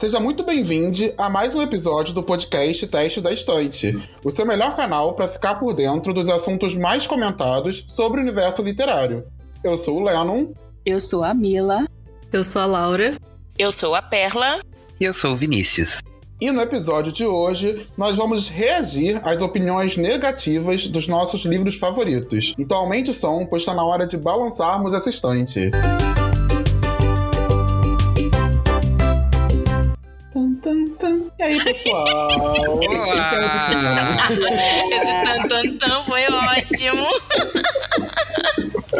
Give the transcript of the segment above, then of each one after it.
Seja muito bem-vindo a mais um episódio do podcast Teste da Estante, o seu melhor canal para ficar por dentro dos assuntos mais comentados sobre o universo literário. Eu sou o Lennon. Eu sou a Mila. Eu sou a Laura. Eu sou a Perla. E eu sou o Vinícius. E no episódio de hoje, nós vamos reagir às opiniões negativas dos nossos livros favoritos. Então aumente o som, pois está na hora de balançarmos essa estante. E aí, pessoal? Esse tan tan tan foi ótimo.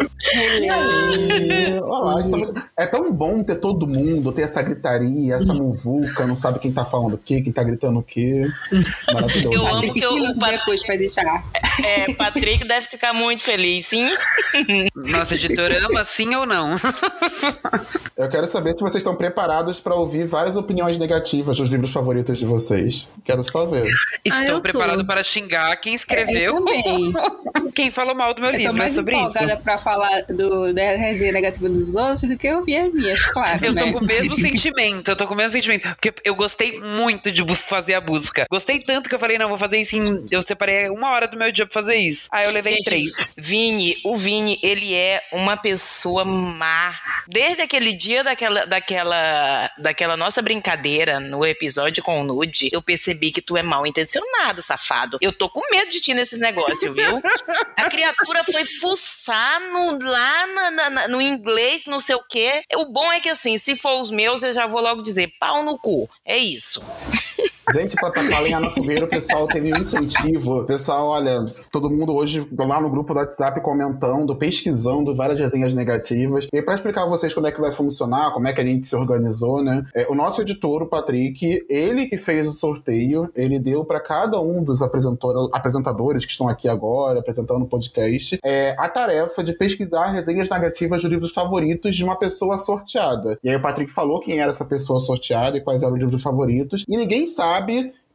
Aí? Olá, estamos... É tão bom ter todo mundo, ter essa gritaria, essa muvuca, não sabe quem tá falando o quê, quem tá gritando o quê. Maravilhoso. Eu amo que eu, depois pra editar. É, Patrick deve ficar muito feliz, sim? Nossa editora ama sim ou não? Eu quero saber se vocês estão preparados para ouvir várias opiniões negativas dos livros favoritos de vocês. Quero só ver. Estou Ah, preparado para xingar quem escreveu. Eu também. quem falou mal do meu Eu livro tô é mais sobre isso. empolgada pra falar do, da resenha negativa dos outros do que ouvir as minhas, claro, Eu né? tô com o mesmo sentimento, eu tô com o mesmo sentimento. Porque eu gostei muito de fazer a busca. Gostei tanto que eu falei, não, vou fazer isso em. Eu separei uma hora do meu dia pra fazer isso. Aí eu levei Gente, três. Vini, o Vini, ele é uma pessoa má. Desde aquele dia daquela, daquela, daquela nossa brincadeira no episódio com o Nude, eu percebi que tu é mal intencionado, safado. Eu tô com medo de ti nesse negócio, viu? A criatura foi fuçar no, lá na- na- no inglês, não sei o quê. O bom é que assim, se for os meus, eu já vou logo dizer pau no cu. É isso. Gente, pra tacar lenha na fogueira, o pessoal teve um incentivo. O pessoal, olha, todo mundo hoje lá no grupo do WhatsApp comentando, pesquisando várias resenhas negativas. E pra explicar a vocês como é que vai funcionar, como é que a gente se organizou, né? é, o nosso editor, o Patrick, ele que fez o sorteio, ele deu pra cada um dos apresentadores que estão aqui agora, apresentando o podcast, é, a tarefa de pesquisar resenhas negativas dos livros favoritos de uma pessoa sorteada. E aí o Patrick falou quem era essa pessoa sorteada e quais eram os livros favoritos. E ninguém sabe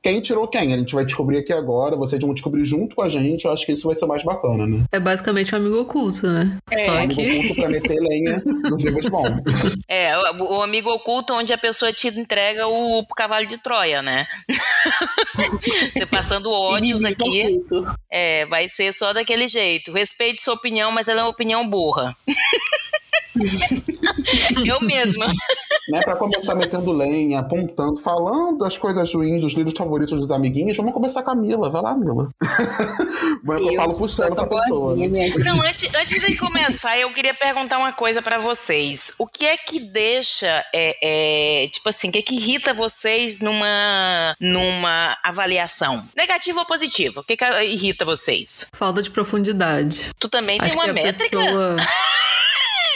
quem tirou quem. A gente vai descobrir aqui agora, vocês vão descobrir junto com a gente. Eu acho que isso vai ser o mais bacana, né? É basicamente um amigo oculto, né? É. Só Amigo que. oculto pra meter lenha nos livros bons. É, o, o amigo oculto onde a pessoa te entrega o, cavalo de Troia, né? Você passando ódios aqui, oculto. é, vai ser só daquele jeito. Respeite sua opinião, mas ela é uma opinião burra. Eu mesma. né? Pra começar metendo lenha, apontando, falando as coisas ruins dos livros favoritos dos amiguinhos, vamos começar com a Mila. Vai lá, Mila. É que eu Eu falo puxando pra tão pessoa. gente. Não, antes, antes de começar, eu queria perguntar uma coisa pra vocês. O que é que deixa, é, é, tipo assim, o que é que irrita vocês numa, numa avaliação? Negativo ou positivo? O que, que irrita vocês? Falta de profundidade. Tu também Acho tem uma que a métrica? pessoa.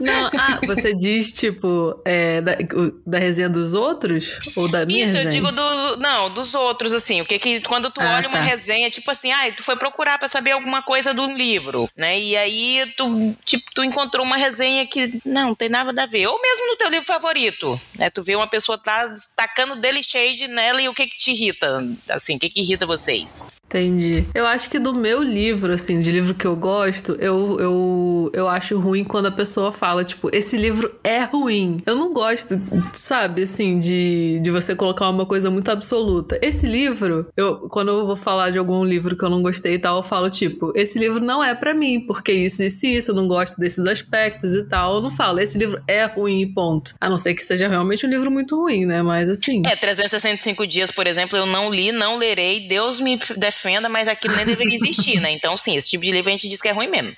Não, ah, você diz, tipo, é, da, da resenha dos outros? Ou da minha Isso, eu resenha? digo do. Não, dos outros, assim. O que que. Quando tu Ah, olha uma tá. resenha, tipo assim, ah, tu foi procurar pra saber alguma coisa do livro, né? E aí tu, tipo, tu encontrou uma resenha que não, tem nada a ver. Ou mesmo no teu livro favorito, né? Tu vê uma pessoa tá tacando dele shade nela e o que que te irrita? Assim, o que que irrita vocês? Entendi. Eu acho que do meu livro, assim, de livro que eu gosto, eu, eu, eu acho ruim quando a pessoa fala, tipo, esse livro é ruim. Eu não gosto, sabe, assim, de, de você colocar uma coisa muito absoluta. Esse livro, eu, quando eu vou falar de algum livro que eu não gostei e tal, eu falo, tipo, esse livro não é pra mim, porque isso, isso isso, eu não gosto desses aspectos e tal. Eu não falo, esse livro é ruim ponto. A não ser que seja realmente um livro muito ruim, né? Mas assim. É, 365 dias, por exemplo, eu não li, não lerei, Deus me defenda, mas aquilo nem deveria existir, né? Então, sim, esse tipo de livro a gente diz que é ruim mesmo.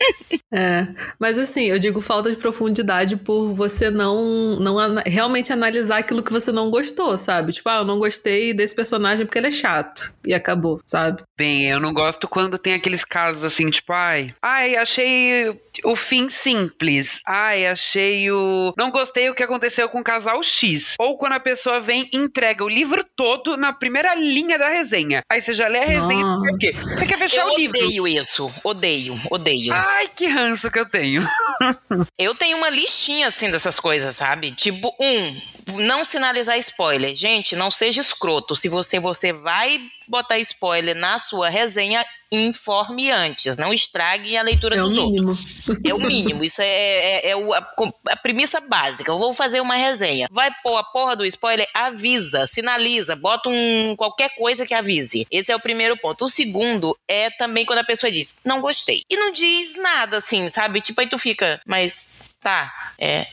É, mas assim, eu digo falta de profundidade por você não, não realmente analisar aquilo que você não gostou, sabe? Tipo, ah, eu não gostei desse personagem porque ele é chato. E acabou, sabe? Bem, eu não gosto quando tem aqueles casos assim, tipo, ai, ai, achei o fim simples. Ai, achei o. Não gostei o que aconteceu com o casal X. Ou quando a pessoa vem e entrega o livro todo na primeira linha da resenha. Aí você já lê a resenha e por quê? Nossa. Você quer fechar Eu o livro. odeio isso. Odeio, odeio. Ai, que ranço que eu tenho. Eu tenho uma listinha assim dessas coisas, sabe? Tipo, um, Não sinalizar spoiler. Gente, não seja escroto. Se você, você vai botar spoiler na sua resenha, informe antes, não estrague a leitura É o dos mínimo. outros. É o mínimo, isso é, é, é o- a, a premissa básica. Eu vou fazer uma resenha. Vai pôr a porra do spoiler, avisa, sinaliza, bota um qualquer coisa que avise. Esse é o primeiro ponto. O segundo é também quando a pessoa diz, não gostei. E não diz nada assim, sabe? Tipo, aí tu fica, mas tá, é,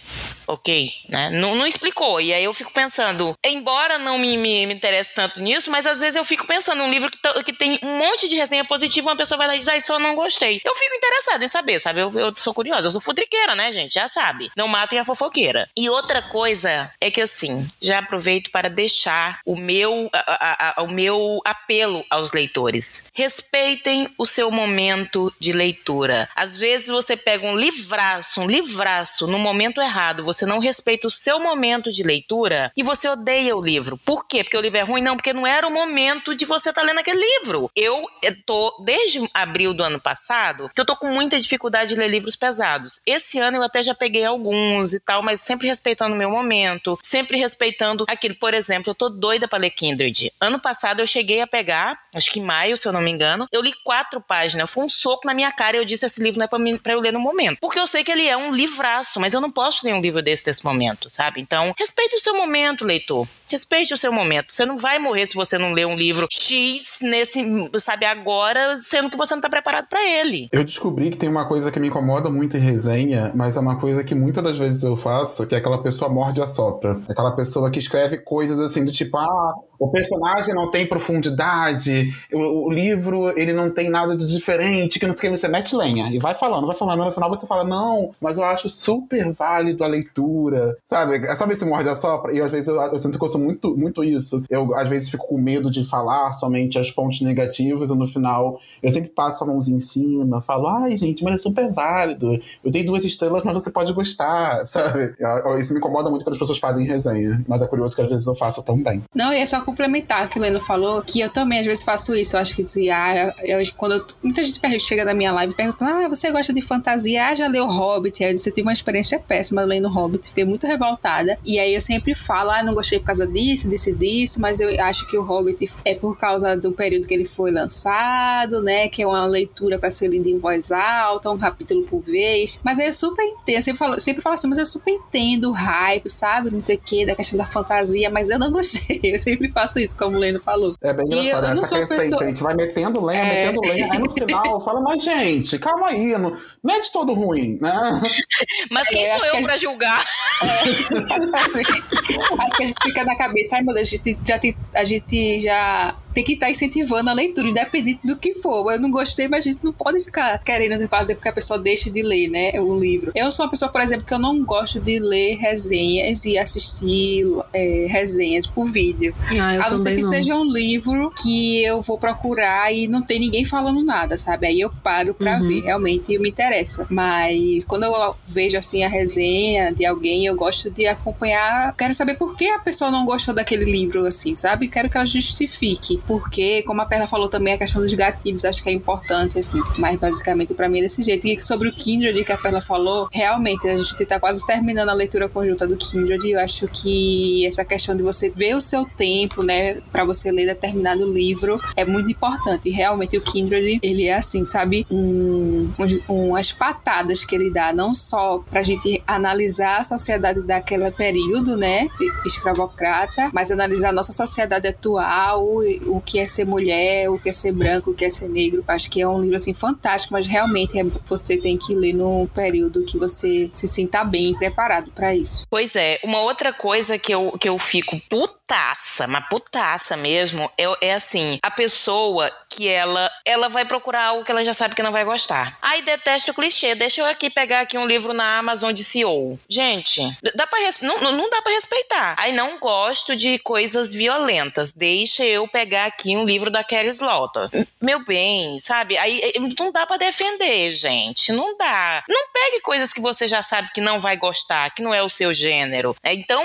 ok, né? Não, não explicou. E aí eu fico pensando, embora não me, me, me interesse tanto nisso, mas às vezes eu fico pensando num livro que, to- que tem um monte de resenha positiva, uma pessoa vai lá e diz, ah, isso eu não gostei. Eu fico interessada em saber, sabe? Eu, eu sou curiosa, eu sou futriqueira, né, gente? Já sabe. Não matem a fofoqueira. E outra coisa é que assim, já aproveito para deixar o meu, a- a- a- o meu apelo aos leitores. Respeitem o seu momento de leitura. Às vezes você pega um livraço, um livraço no momento errado, você não respeita o seu momento de leitura e você odeia o livro. Por quê? Porque o livro é ruim? Não, porque não era o momento de você estar lendo aquele livro. Eu tô, desde abril do ano passado, que eu tô com muita dificuldade de ler livros pesados. Esse ano eu até já peguei alguns e tal, mas sempre respeitando o meu momento, sempre respeitando aquilo. Por exemplo, eu tô doida pra ler Kindred. Ano passado eu cheguei a pegar, acho que em maio, se eu não me engano, eu li quatro páginas. Foi um soco na minha cara e eu disse: esse livro não é pra, mim, pra eu ler no momento. Porque eu sei que ele é um livraço, mas eu não posso ler um livro desse nesse momento, sabe? Então, respeite o seu momento, leitor. Respeite o seu momento. Você não vai morrer se você não ler um livro X nesse, sabe, agora, sendo que você não tá preparado pra ele. Eu descobri que tem uma coisa que me incomoda muito em resenha, mas é uma coisa que muitas das vezes eu faço, que é aquela pessoa morde a sopra. Aquela pessoa que escreve coisas assim do tipo, ah, o personagem não tem profundidade, o, o livro ele não tem nada de diferente, que não sei o que, você mete lenha e vai falando, vai falando, no final você fala, não, mas eu acho super válido a leitura, sabe? Sabe esse morde a sopra? E às vezes eu, eu sinto que eu sou muito, muito isso. Eu às vezes fico com medo de falar somente os pontos negativos e no final eu sempre passo a mãozinha em cima, falo, ai gente, mas é super válido. Eu dei duas estrelas, mas você pode gostar, sabe? Isso me incomoda muito quando as pessoas fazem resenha, mas é curioso que às vezes eu faço também. Não, e é só complementar o que o Leno falou, que eu também às vezes faço isso. Eu acho que dizia, ah, eu, quando eu- muita gente chega na minha live e pergunta, ah, você gosta de fantasia? Ah, já leu Hobbit? Aí eu disse, eu tive uma experiência péssima lendo Hobbit, fiquei muito revoltada. E aí eu sempre falo, ah, não gostei por causa disso, disso e disso, mas eu acho que o Hobbit é por causa do período que ele foi lançado, né? Que é uma leitura para ser lida em voz alta, um capítulo por vez. Mas aí eu super entendo, sempre falo, sempre falo assim, mas eu super entendo o hype, sabe? Não sei o que, da questão da fantasia, mas eu não gostei. Eu sempre faço isso, como o Leno falou. É bem E eu- engraçado, eu não essa crescente, pessoa- a gente vai metendo lenha, É. metendo lenha, aí no final fala, mas gente, calma aí, não, não é de todo ruim, né? Mas quem É, sou que eu pra julgar? Exatamente. Acho que a gente fica na cabeça, ai meu Deus, a gente já, tem, a gente já tem que estar incentivando a leitura, independente do que for. Eu não gostei, mas a gente não pode ficar querendo fazer com que a pessoa deixe de ler, né, o livro. Eu sou uma pessoa, por exemplo, que eu não gosto de ler resenhas e assistir é, resenhas por vídeo. Ah, a não ser que não. seja um livro que eu vou procurar e não tem ninguém falando nada, sabe? Aí eu paro pra Uhum. ver, realmente me interessa. Mas quando eu vejo assim a resenha de alguém, eu gosto de acompanhar. Quero saber por que a pessoa não gostou daquele livro, assim, sabe? Quero que ela justifique. Porque, como a Perla falou também, a questão dos gatilhos, acho que é importante, assim. Mas basicamente pra mim é desse jeito. E sobre o Kindred que a Perla falou, realmente a gente tá quase terminando a leitura conjunta do Kindred. Eu acho que essa questão de você ver o seu tempo, né, pra você ler determinado livro é muito importante. E realmente o Kindred, ele é assim, sabe? Um- umas patadas que ele dá, não só pra gente analisar a sociedade daquele período, né, escravocrata, mas analisar a nossa sociedade atual, o, o que é ser mulher, o que é ser branco, o que é ser negro. Acho que é um livro, assim, fantástico, mas realmente é- você tem que ler num período que você se sinta bem preparado pra isso. Pois é, uma outra coisa que eu, que eu fico putaça, mas putaça mesmo, é, é assim, a pessoa que ela, ela vai procurar algo que ela já sabe que não vai gostar. Ai, detesto o clichê, deixa eu aqui pegar aqui um livro na Amazon de CEO. Gente, dá pra, res- não, não- dá pra respeitar. Ai, não gosto de coisas violentas, deixa eu pegar aqui um livro da Carrie Slaughter. Meu bem, sabe? Aí eh, não dá pra defender, gente, não dá. Não pegue coisas que você já sabe que não vai gostar, que não é o seu gênero. É, Então,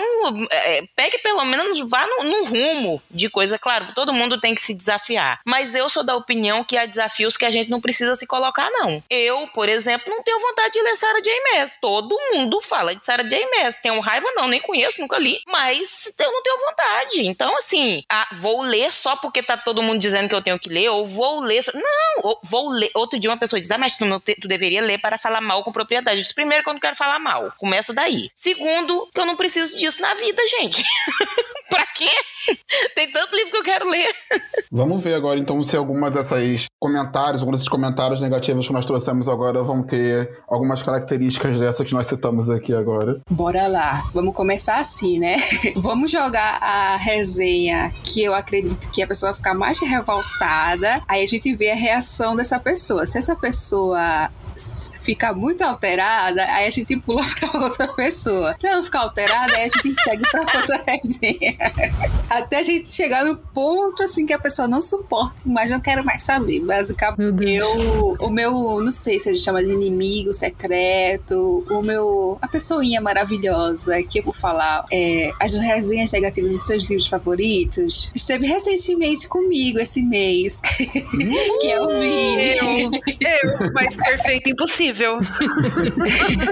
é, pegue pelo menos, vá no, no rumo de coisa. Claro, todo mundo tem que se desafiar. Mas eu sou sou da opinião que há desafios que a gente não precisa se colocar, não. Eu, por exemplo, não tenho vontade de ler Sarah J. Maas. Todo mundo fala de Sarah J. Maas. Tenho raiva, não, nem conheço, nunca li. Mas eu não tenho vontade. Então, assim, ah, vou ler só porque tá todo mundo dizendo que eu tenho que ler, ou vou ler. Só... Não, vou ler. Outro dia uma pessoa diz: Ah, mas tu, não te... tu deveria ler para falar mal com propriedade. Eu disse: primeiro, que eu não quero falar mal. Começa daí. Segundo, que eu não preciso disso na vida, gente. pra quê? Tem tanto livro que eu quero ler. Vamos ver agora, então, se alguma dessas comentários, algum desses comentários negativos que nós trouxemos agora vão ter algumas características dessas que nós citamos aqui agora. Bora lá. Vamos começar assim, né? Vamos jogar a resenha que eu acredito que a pessoa vai ficar mais revoltada. Aí a gente vê a reação dessa pessoa. Se essa pessoa ficar muito alterada, aí a gente pula pra outra pessoa. Se ela não ficar alterada, aí a gente segue pra outra resenha. Até a gente chegar no ponto assim que a pessoa não suporta, mas não quero mais saber. Basicamente, eu, o meu, não sei se a gente chama de inimigo secreto, o meu, a pessoinha maravilhosa que eu vou falar é, as resenhas negativas dos seus livros favoritos, esteve recentemente comigo esse mês, que eu vi. Eu, eu, mas perfeito impossível.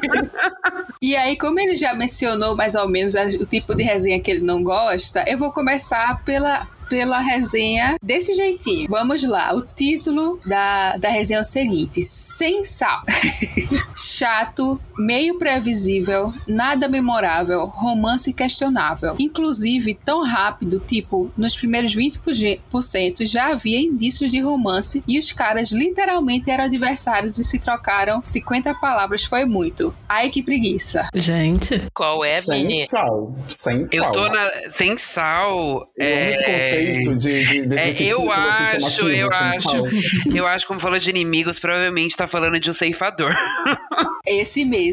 e aí, como ele já mencionou mais ou menos o tipo de resenha que ele não gosta, eu vou começar pela pela resenha desse jeitinho. Vamos lá, o título da, da resenha é o seguinte: Sem sal. Chato, meio previsível, nada memorável, romance questionável. Inclusive, tão rápido, tipo, nos primeiros 20% já havia indícios de romance e os caras literalmente eram adversários e se trocaram 50 palavras, foi muito. Ai que preguiça. Gente. Qual é, Vini? Sem sal. Sem sal. Eu tô na. Sem sal. Eu é conceito de, de, de é, eu acho, eu acho, eu acho, como falou de inimigos, provavelmente tá falando de um ceifador. Esse mesmo.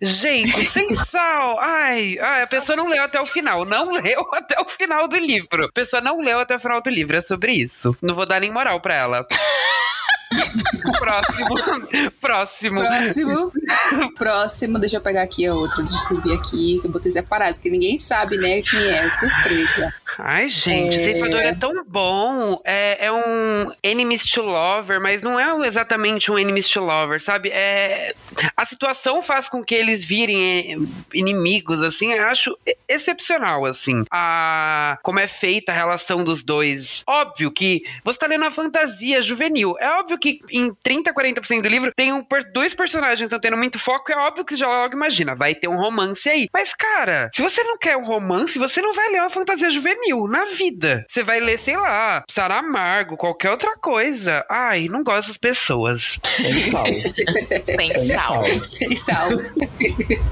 Gente, sem sal. Ai, ai, a pessoa não leu até o final. Não leu até o final do livro. A pessoa não leu até o final do livro. É sobre isso. Não vou dar nem moral pra ela. Próximo. Próximo. Próximo. Próximo. Deixa eu pegar aqui a outra. Deixa eu subir aqui. Que eu botei separado, porque ninguém sabe, né, quem é. Surpresa. Ai, gente, é... Ceifador é tão bom. É, é um enemies to lover, mas não é exatamente um enemies to lover, sabe? É, a situação faz com que eles virem é, inimigos, assim, eu acho excepcional, assim. A, como é feita a relação dos dois. Óbvio que você tá lendo a fantasia juvenil. É óbvio que em 30, 40% do livro tem um, dois personagens que estão tendo muito foco. É óbvio que já logo imagina, vai ter um romance aí. Mas, cara, se você não quer um romance, você não vai ler uma fantasia juvenil na vida. Você vai ler, sei lá, Saramargo, qualquer outra coisa. Ai, não gosto das pessoas. Sem sal. Sem sal. Sem sal.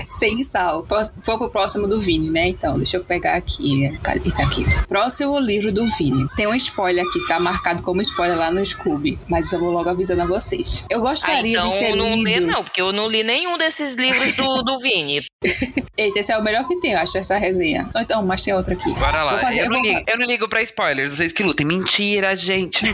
Sem sal. Vamos pro próximo do Vini, né? Então, deixa eu pegar aqui. Cadê? Tá aqui. Próximo livro do Vini. Tem um spoiler aqui, tá marcado como spoiler lá no Scooby. Mas eu vou logo avisando a vocês. Eu gostaria ah, então de ter não lido... lê não, porque eu não li nenhum desses livros do, do Vini. Eita, esse é o melhor que tem, eu acho, essa resenha. Então, mas tem outra aqui. Bora lá. Vou fazer, eu, não ligo, eu não ligo pra spoilers, vocês que lutem. Mentira, gente.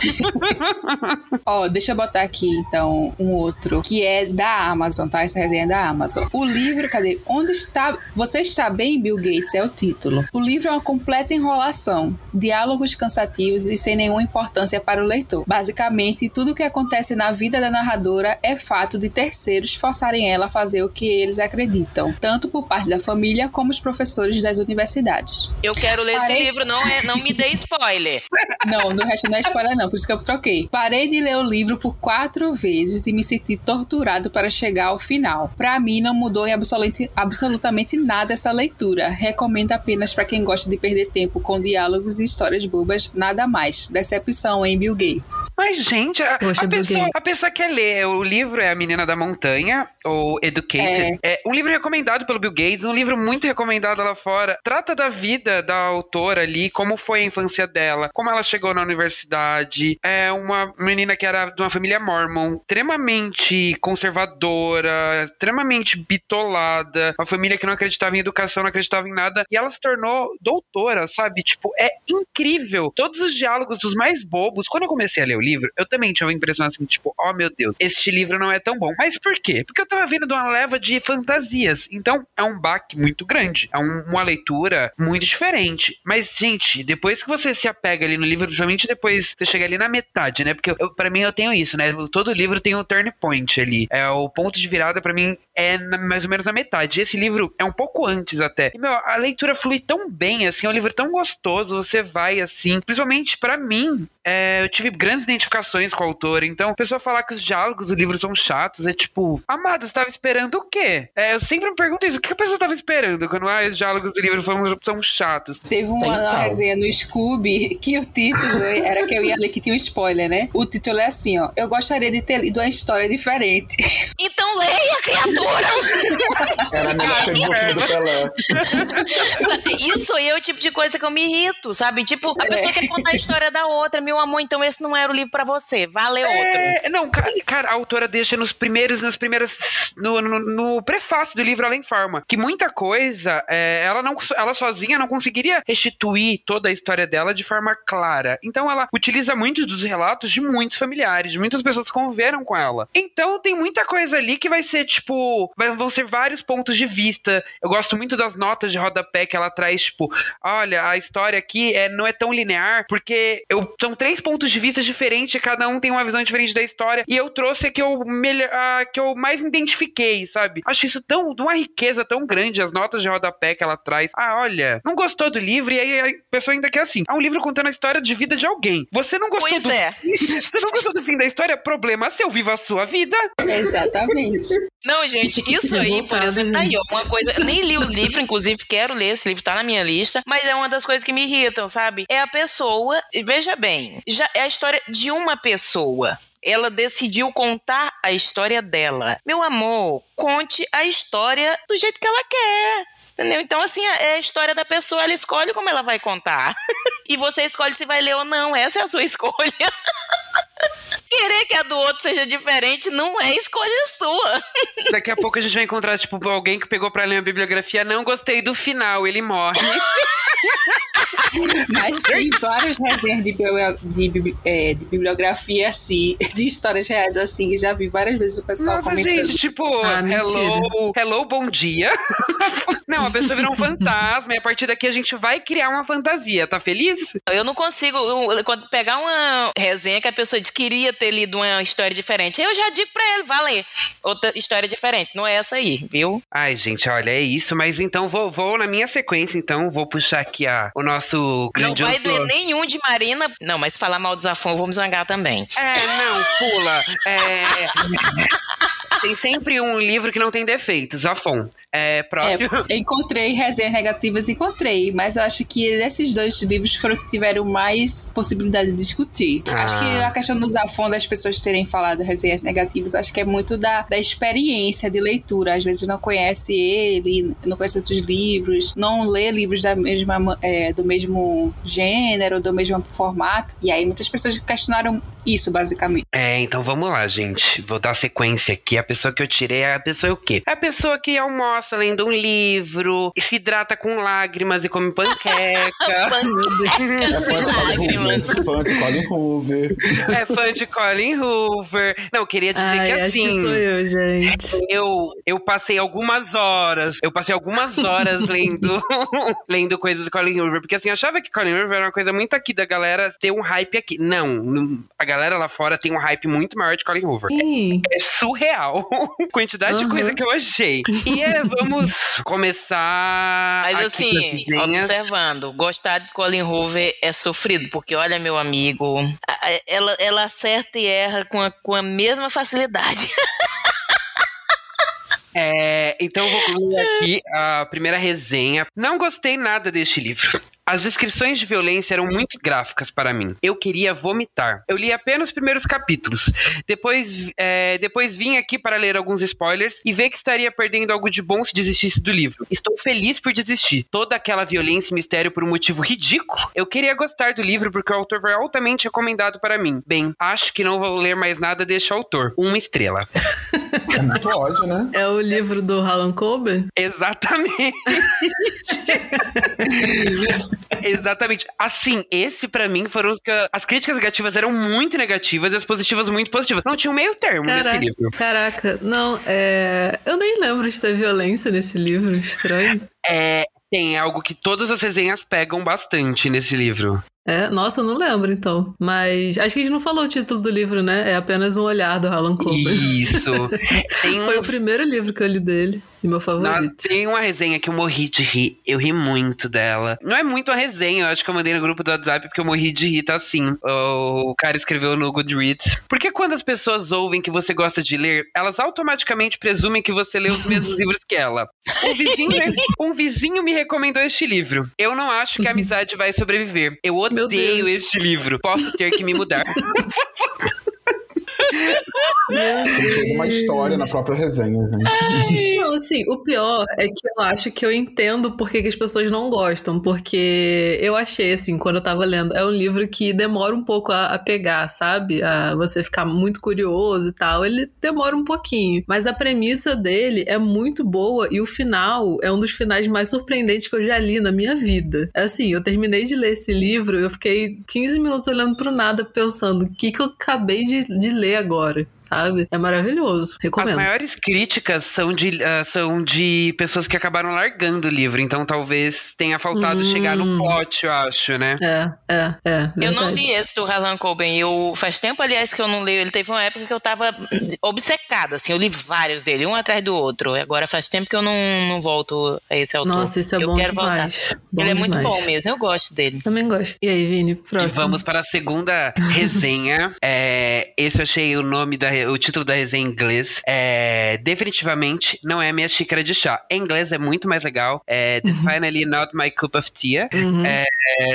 Ó, deixa eu botar aqui, então, um outro, que é da Amazon, tá? Essa resenha é da Amazon. O livro, cadê? Onde está... Você está bem, Bill Gates? É o título. O livro é uma completa enrolação. Diálogos cansativos e sem nenhuma importância para o leitor. Basicamente, tudo o que acontece na vida da narradora é fato de terceiros forçarem ela a fazer o que eles acreditam, tanto por parte da família como os professores das universidades. Eu quero ler Parei... esse livro, não, é, não me dê spoiler. Não, do resto não é spoiler, não, por isso que eu troquei. Parei de ler o livro por quatro vezes e me senti torturado para chegar ao final. Para mim, não mudou em absolutamente, absolutamente nada essa leitura. Recomendo apenas para quem gosta de perder tempo com diálogos e histórias bobas, nada mais. Decepção em Bill Gates. Mas, gente, a, Poxa, a, pessoa, a pessoa quer ler. O livro é A Menina da Montanha, ou Educated. É. é um livro recomendado pelo Bill Gates, um livro muito recomendado lá fora. Trata da vida da autora ali, como foi a infância dela, como ela chegou na universidade. É uma menina que era de uma família mormon, extremamente conservadora, extremamente bitolada, uma família que não acreditava em educação, não acreditava em nada, e ela se tornou doutora, sabe? Tipo, é incrível. Todos os diálogos dos mais bobos. Quando eu comecei a ler o livro, eu também tinha uma impressão assim, tipo, oh meu Deus, este livro não é tão bom. Mas por quê? Porque eu tava vindo de uma leva de fantasias. Então, é um baque muito grande. É um, uma leitura muito diferente. Mas gente, depois que você se apega ali no livro, principalmente depois você chega ali na metade, né? Porque pra mim eu tenho isso, né? Todo livro tem um turn point ali. É, o ponto de virada para mim é mais ou menos na metade. Esse livro é um pouco antes até. E, meu, a leitura flui tão bem, assim, é um livro tão gostoso, você vai assim. Principalmente para mim, é, eu tive grandes identificações com o autor. Então, a pessoa falar que os diálogos do livro são chatos, é tipo, amado, você tava esperando o quê? É, eu sempre me pergunto isso, o que a pessoa tava esperando quando ah, os diálogos do livro são, são chatos? Teve uma resenha no Scooby que o título era que eu ia ler que tinha um spoiler, né? O título é assim, ó. Eu gostaria de ter lido uma história diferente. Então leia, criatura! Era a melhor pergunta do Pelé. Isso aí é o tipo de coisa que eu me irrito, sabe? Tipo, a pessoa quer contar a história da outra, meu amor, então esse não era o livro pra você, vá ler outro. É, não, cara, cara, a autora deixa nos primeiros, nas primeiras, no, no, no prefácio do livro ela informa que muita coisa, é, ela não, ela sozinha não conseguiria restituir toda a história dela de forma clara. Então ela utiliza muito dos relatos de muitos familiares, de muitas pessoas que conviveram com ela. Então tem muita coisa ali que vai ser tipo, vai- vão ser vários pontos de vista. Eu gosto muito das notas de rodapé que ela traz, tipo, olha, a história aqui é, não é tão linear, porque eu, são três pontos de vista diferentes, cada um tem uma visão diferente da história, e eu trouxe a que eu, melhor, a que eu mais me identifiquei, sabe? Acho isso tão, de uma riqueza tão grande, as notas de rodapé que ela traz. Ah, olha, não gostou do livro, e aí a pessoa ainda quer assim, é um livro contando a história de vida de alguém. Você não gostou Pois do... é. Você não gostou do fim da história? Problema seu, viva a sua vida. Exatamente. Não, gente, isso aí, por exemplo, tá aí, uma coisa. Eu nem li o livro, inclusive quero ler, esse livro tá na minha lista, mas é uma das coisas que me irritam, sabe? É a pessoa, e veja bem, já é a história de uma pessoa. Ela decidiu contar a história dela. Meu amor, conte a história do jeito que ela quer. Entendeu? Então, assim, é a história da pessoa, ela escolhe como ela vai contar. e você escolhe se vai ler ou não. Essa é a sua escolha. Querer que a do outro seja diferente não é escolha sua. Daqui a pouco a gente vai encontrar, tipo, alguém que pegou pra ler a bibliografia, não gostei do final, ele morre. Mas tem várias resenhas de, bio- de bibli- é, de bibliografia, assim, de histórias reais, assim, que já vi várias vezes o pessoal Nossa, comentando. gente, tipo, Ah, hello, hello, bom dia. não, a pessoa virou um fantasma e a partir daqui a gente vai criar uma fantasia, tá feliz? Eu não consigo eu- quando pegar uma resenha que a pessoa diz que queria ter lido uma história diferente. Eu já digo pra ele, vale, outra história diferente. Não é essa aí, viu? Ai, gente, olha, é isso, mas então vou, vou na minha sequência, então, vou puxar aqui a, o nosso Não grandioso... vai ler nenhum de Marina. Não, mas falar mal do Zafon, eu vou me zangar também. É, não, pula. É... Tem sempre um livro que não tem defeitos, Afon. É, É, próximo. encontrei resenhas negativas, encontrei, mas eu acho que esses dois livros foram que tiveram mais possibilidade de discutir. Ah. Acho que a questão do Zafon das pessoas terem falado resenhas negativas, acho que é muito da, da experiência de leitura. Às vezes não conhece ele, não conhece outros livros, não lê livros da mesma, ma- é, do mesmo gênero, do mesmo formato. E aí muitas pessoas questionaram isso, basicamente. É, então vamos lá, gente. Vou dar sequência aqui. A pessoa que eu tirei é a pessoa o quê? É a pessoa que almoça lendo um livro, e se hidrata com lágrimas e come panqueca. É fã de Colin lágrimas. Hoover. Fã de Colin Hoover. é fã de Colin Hoover. Não, eu queria dizer Ai, que acho assim. que sou eu, gente. Eu, eu passei algumas horas, eu passei algumas horas lendo, lendo coisas do Colin Hoover, porque assim, eu achava que Colin Hoover era uma coisa muito aqui da galera ter um hype aqui. Não, não- a galera lá fora tem um hype muito maior de Colin Hoover. Sim. É surreal a quantidade de Uhum. coisa que eu achei. E é, vamos começar. Mas assim, observando, gostar de Colin Hoover é sofrido, porque olha, meu amigo, ela, ela acerta e erra com a, com a mesma facilidade. É, então eu vou concluir aqui a primeira resenha. Não gostei nada deste livro. As descrições de violência eram muito gráficas para mim. Eu queria vomitar. Eu li apenas os primeiros capítulos. Depois, é, depois vim aqui para ler alguns spoilers e ver que estaria perdendo algo de bom se desistisse do livro. Estou feliz por desistir. Toda aquela violência e mistério por um motivo ridículo. Eu queria gostar do livro porque o autor foi altamente recomendado para mim. Bem, acho que não vou ler mais nada deste autor. Uma estrela. É muito ódio, né? É o livro do Alan Coben? Exatamente. Exatamente. Assim, esse pra mim foram os que. As críticas negativas eram muito negativas e as positivas muito positivas. Não tinha um meio termo nesse Caraca, livro. caraca. Não, é... Eu nem lembro de ter violência nesse livro, estranho. É, tem, é algo que todas as resenhas pegam bastante nesse livro. É, nossa, eu não lembro então. Mas acho que a gente não falou o título do livro, né? É apenas um olhar do Alan Cooper. Isso. Foi o primeiro livro que eu li dele e meu favorito. tem uma resenha que eu morri de rir. Eu ri muito dela. Não é muito uma resenha, eu acho que eu mandei no grupo do WhatsApp porque eu morri de rir, tá assim. O, cara escreveu no Goodreads. Porque quando as pessoas ouvem que você gosta de ler, elas automaticamente presumem que você lê os mesmos livros que ela. Um vizinho, um vizinho me recomendou este livro. Eu não acho que a amizade vai sobreviver. Eu Meu odeio Deus. este livro. Posso ter que me mudar. Tem uma história na própria resenha, gente. Não, assim, o pior é que eu acho que eu entendo por que, que as pessoas não gostam, porque eu achei, assim, quando eu tava lendo, é um livro que demora um pouco a, a pegar, sabe? A você ficar muito curioso e tal. Ele demora um pouquinho. Mas a premissa dele é muito boa e o final é um dos finais mais surpreendentes que eu já li na minha vida. Assim, eu terminei de ler esse livro, eu fiquei 15 minutos olhando pro nada, pensando o que, que eu acabei de, de ler agora, sabe? É maravilhoso. As Recomendo. maiores críticas são de, ah, são de pessoas que acabaram largando o livro, então talvez tenha faltado Hum. chegar no plot, eu acho, né? É, é, é. Eu não verdade. li esse do Harlan Coben. Eu faz tempo, aliás, que eu não leio. Ele teve uma época que eu tava obcecada, assim. Eu li vários dele, um atrás do outro. Agora faz tempo que eu não, não volto a esse autor. Nossa, isso é eu bom quero demais. Bom Ele é muito demais. bom mesmo. Eu gosto dele. Também gosto. E aí, Vini, E próximo. vamos para a segunda resenha. É, esse eu achei o nome da o título da resenha em inglês. É, definitivamente não é minha xícara de chá. Em inglês é muito mais legal. É Definitely not my cup of tea. Uhum. É,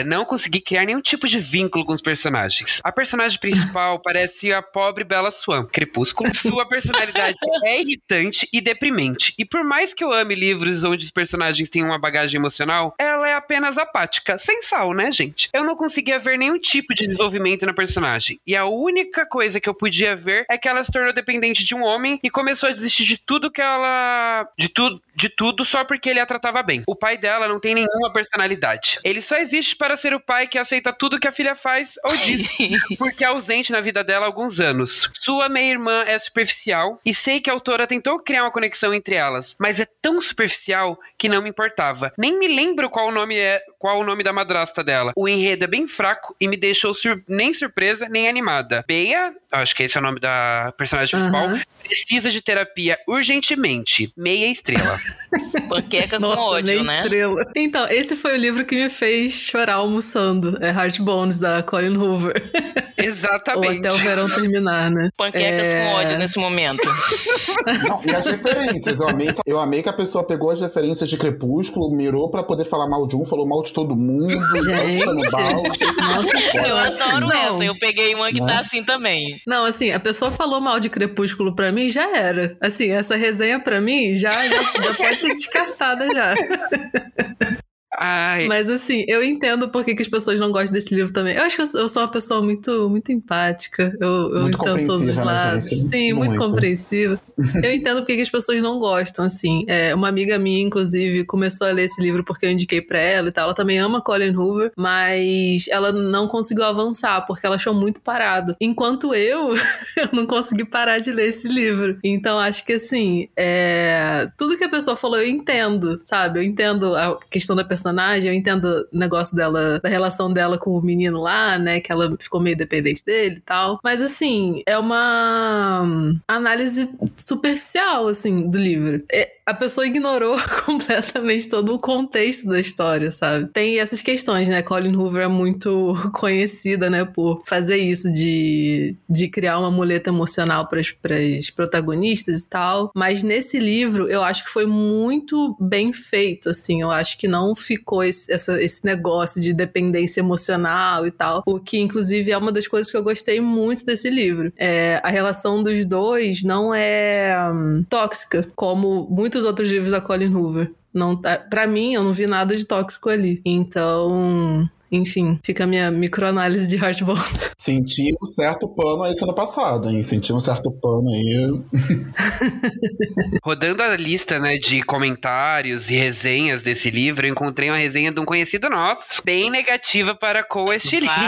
não consegui criar nenhum tipo de vínculo com os personagens. A personagem principal parece a pobre Bella Swan, Crepúsculo. Sua personalidade é irritante e deprimente. E por mais que eu ame livros onde os personagens têm uma bagagem emocional, ela é apenas apática, sem sal, né, gente? Eu não conseguia ver nenhum tipo de desenvolvimento na personagem. E a única coisa que eu podia ver é que ela se tornou dependente de um homem e começou a desistir de tudo que ela. de tudo. De tudo só porque ele a tratava bem. O pai dela não tem nenhuma personalidade. Ele só existe para ser o pai que aceita tudo que a filha faz ou diz porque é ausente na vida dela há alguns anos. Sua meia-irmã é superficial e sei que a autora tentou criar uma conexão entre elas, mas é tão superficial que não me importava. Nem me lembro qual o nome é, qual o nome da madrasta dela. O enredo é bem fraco e me deixou sur- nem surpresa nem animada. Beia, acho que esse é o nome da personagem principal, Aham. precisa de terapia urgentemente. Meia estrela. Panqueca com Nossa, ódio, nem né? estrela. Então, esse foi o livro que me fez chorar almoçando. É Heart Bones, da Colin Hoover. Ou Exatamente. até o verão terminar, né? Panquecas É. com ódio nesse momento. Não, e as referências. Eu amei, que- eu amei que a pessoa pegou as referências de Crepúsculo, mirou pra poder falar mal de um, falou mal de todo mundo, Gente. Nossa Eu adoro Não. essa. Eu peguei uma que Né? tá assim também. Não, assim, a pessoa falou mal de Crepúsculo pra mim, já era. Assim, essa resenha pra mim já, já, já pode ser descartada já. Ai, Mas assim, eu entendo por que, que as pessoas não gostam desse livro também. Eu acho que eu sou, uma pessoa muito, muito empática. Eu, eu Muito entendo todos os né, lados. gente? Sim, muito, Muito. compreensiva. eu entendo por que, que as pessoas não gostam, assim. É, uma amiga minha, inclusive, começou a ler esse livro porque eu indiquei pra ela e tal. Ela também ama Colin Hoover, mas ela não conseguiu avançar porque ela achou muito parado. Enquanto eu, eu não consegui parar de ler esse livro. Então, acho que assim, é... tudo que a pessoa falou eu entendo, sabe? Eu entendo a questão da personagem, eu entendo o negócio dela, da relação dela com o menino lá, né? Que ela ficou meio dependente dele e tal. Mas assim, é uma análise superficial, assim, do livro. É, a pessoa ignorou completamente todo o contexto da história, sabe? Tem essas questões, né? Colin Hoover é muito conhecida, né, por fazer isso de, de criar uma muleta emocional para as protagonistas e tal. Mas nesse livro, eu acho que foi muito bem feito, assim. Eu acho que não ficou esse, essa- esse negócio de dependência emocional e tal. O que, inclusive, é uma das coisas que eu gostei muito desse livro. É, a relação dos dois não é hum, tóxica, como muitos outros livros da Colin Hoover. Não, tá- pra mim, eu não vi nada de tóxico ali. Então, Enfim, fica a minha microanálise de Heartbones. Senti um certo pano aí sendo passado, hein? Senti um certo pano aí. Rodando a lista, né, de comentários e resenhas desse livro, eu encontrei uma resenha de um conhecido nosso, bem negativa para com este livro.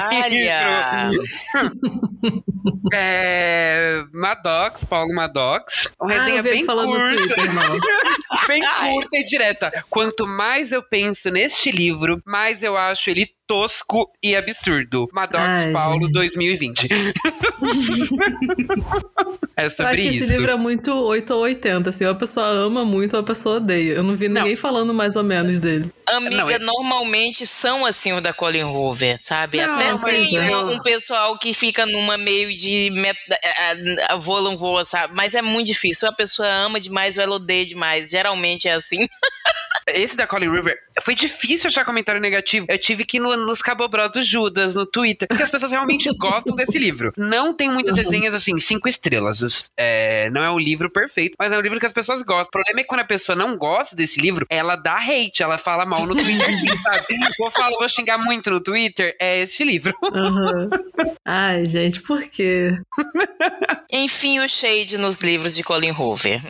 É, Maddox, Paulo Maddox. Uma Ah, resenha eu vi ele bem falando no curta. Twitter, mal. bem curta e direta. Quanto mais eu penso neste livro, mais eu acho ele tosco e absurdo. Maddox Ai, Paulo gente. 2020. é Eu sobre acho que isso. esse livro é muito 8 ou 80, assim, ou a pessoa ama muito ou a pessoa odeia. Eu não vi ninguém falando mais ou menos dele. Amiga, Não, é- normalmente são assim o da Colin Hoover, sabe? Não, Até tem eu- um, um pessoal que fica numa meio de met... a, a, voa não voa, sabe? Mas é muito difícil. Ou a pessoa ama demais ou ela odeia demais. Geralmente é assim. Esse da Colin River, foi difícil achar comentário negativo. Eu tive que ir no, nos Cabobros do Judas, no Twitter, porque as pessoas realmente gostam desse livro. Não tem muitas resenhas assim, cinco estrelas. É, não é um livro perfeito, mas é um livro que as pessoas gostam. O problema é que quando a pessoa não gosta desse livro, ela dá hate, ela fala mal no Twitter, assim, sabe? Vou, falar, vou xingar muito no Twitter, é este livro. Aham. Ai, gente, por quê? Enfim, o shade nos livros de Colin Hoover.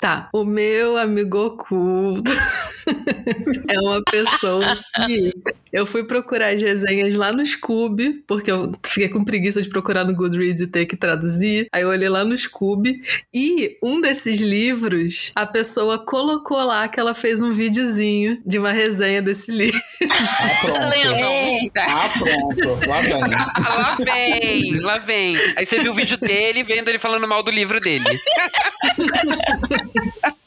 Tá, o meu amigo oculto é uma pessoa que eu fui procurar as resenhas lá no Scoob, porque eu fiquei com preguiça de procurar no Goodreads e ter que traduzir. Aí eu olhei lá no Scoob e um desses livros, a pessoa colocou lá que ela fez um videozinho de uma resenha desse livro. Ah, pronto. Eita! Ah, pronto. Lá vem. Ah, lá vem, lá vem. Aí você viu o vídeo dele vendo ele falando mal do livro dele.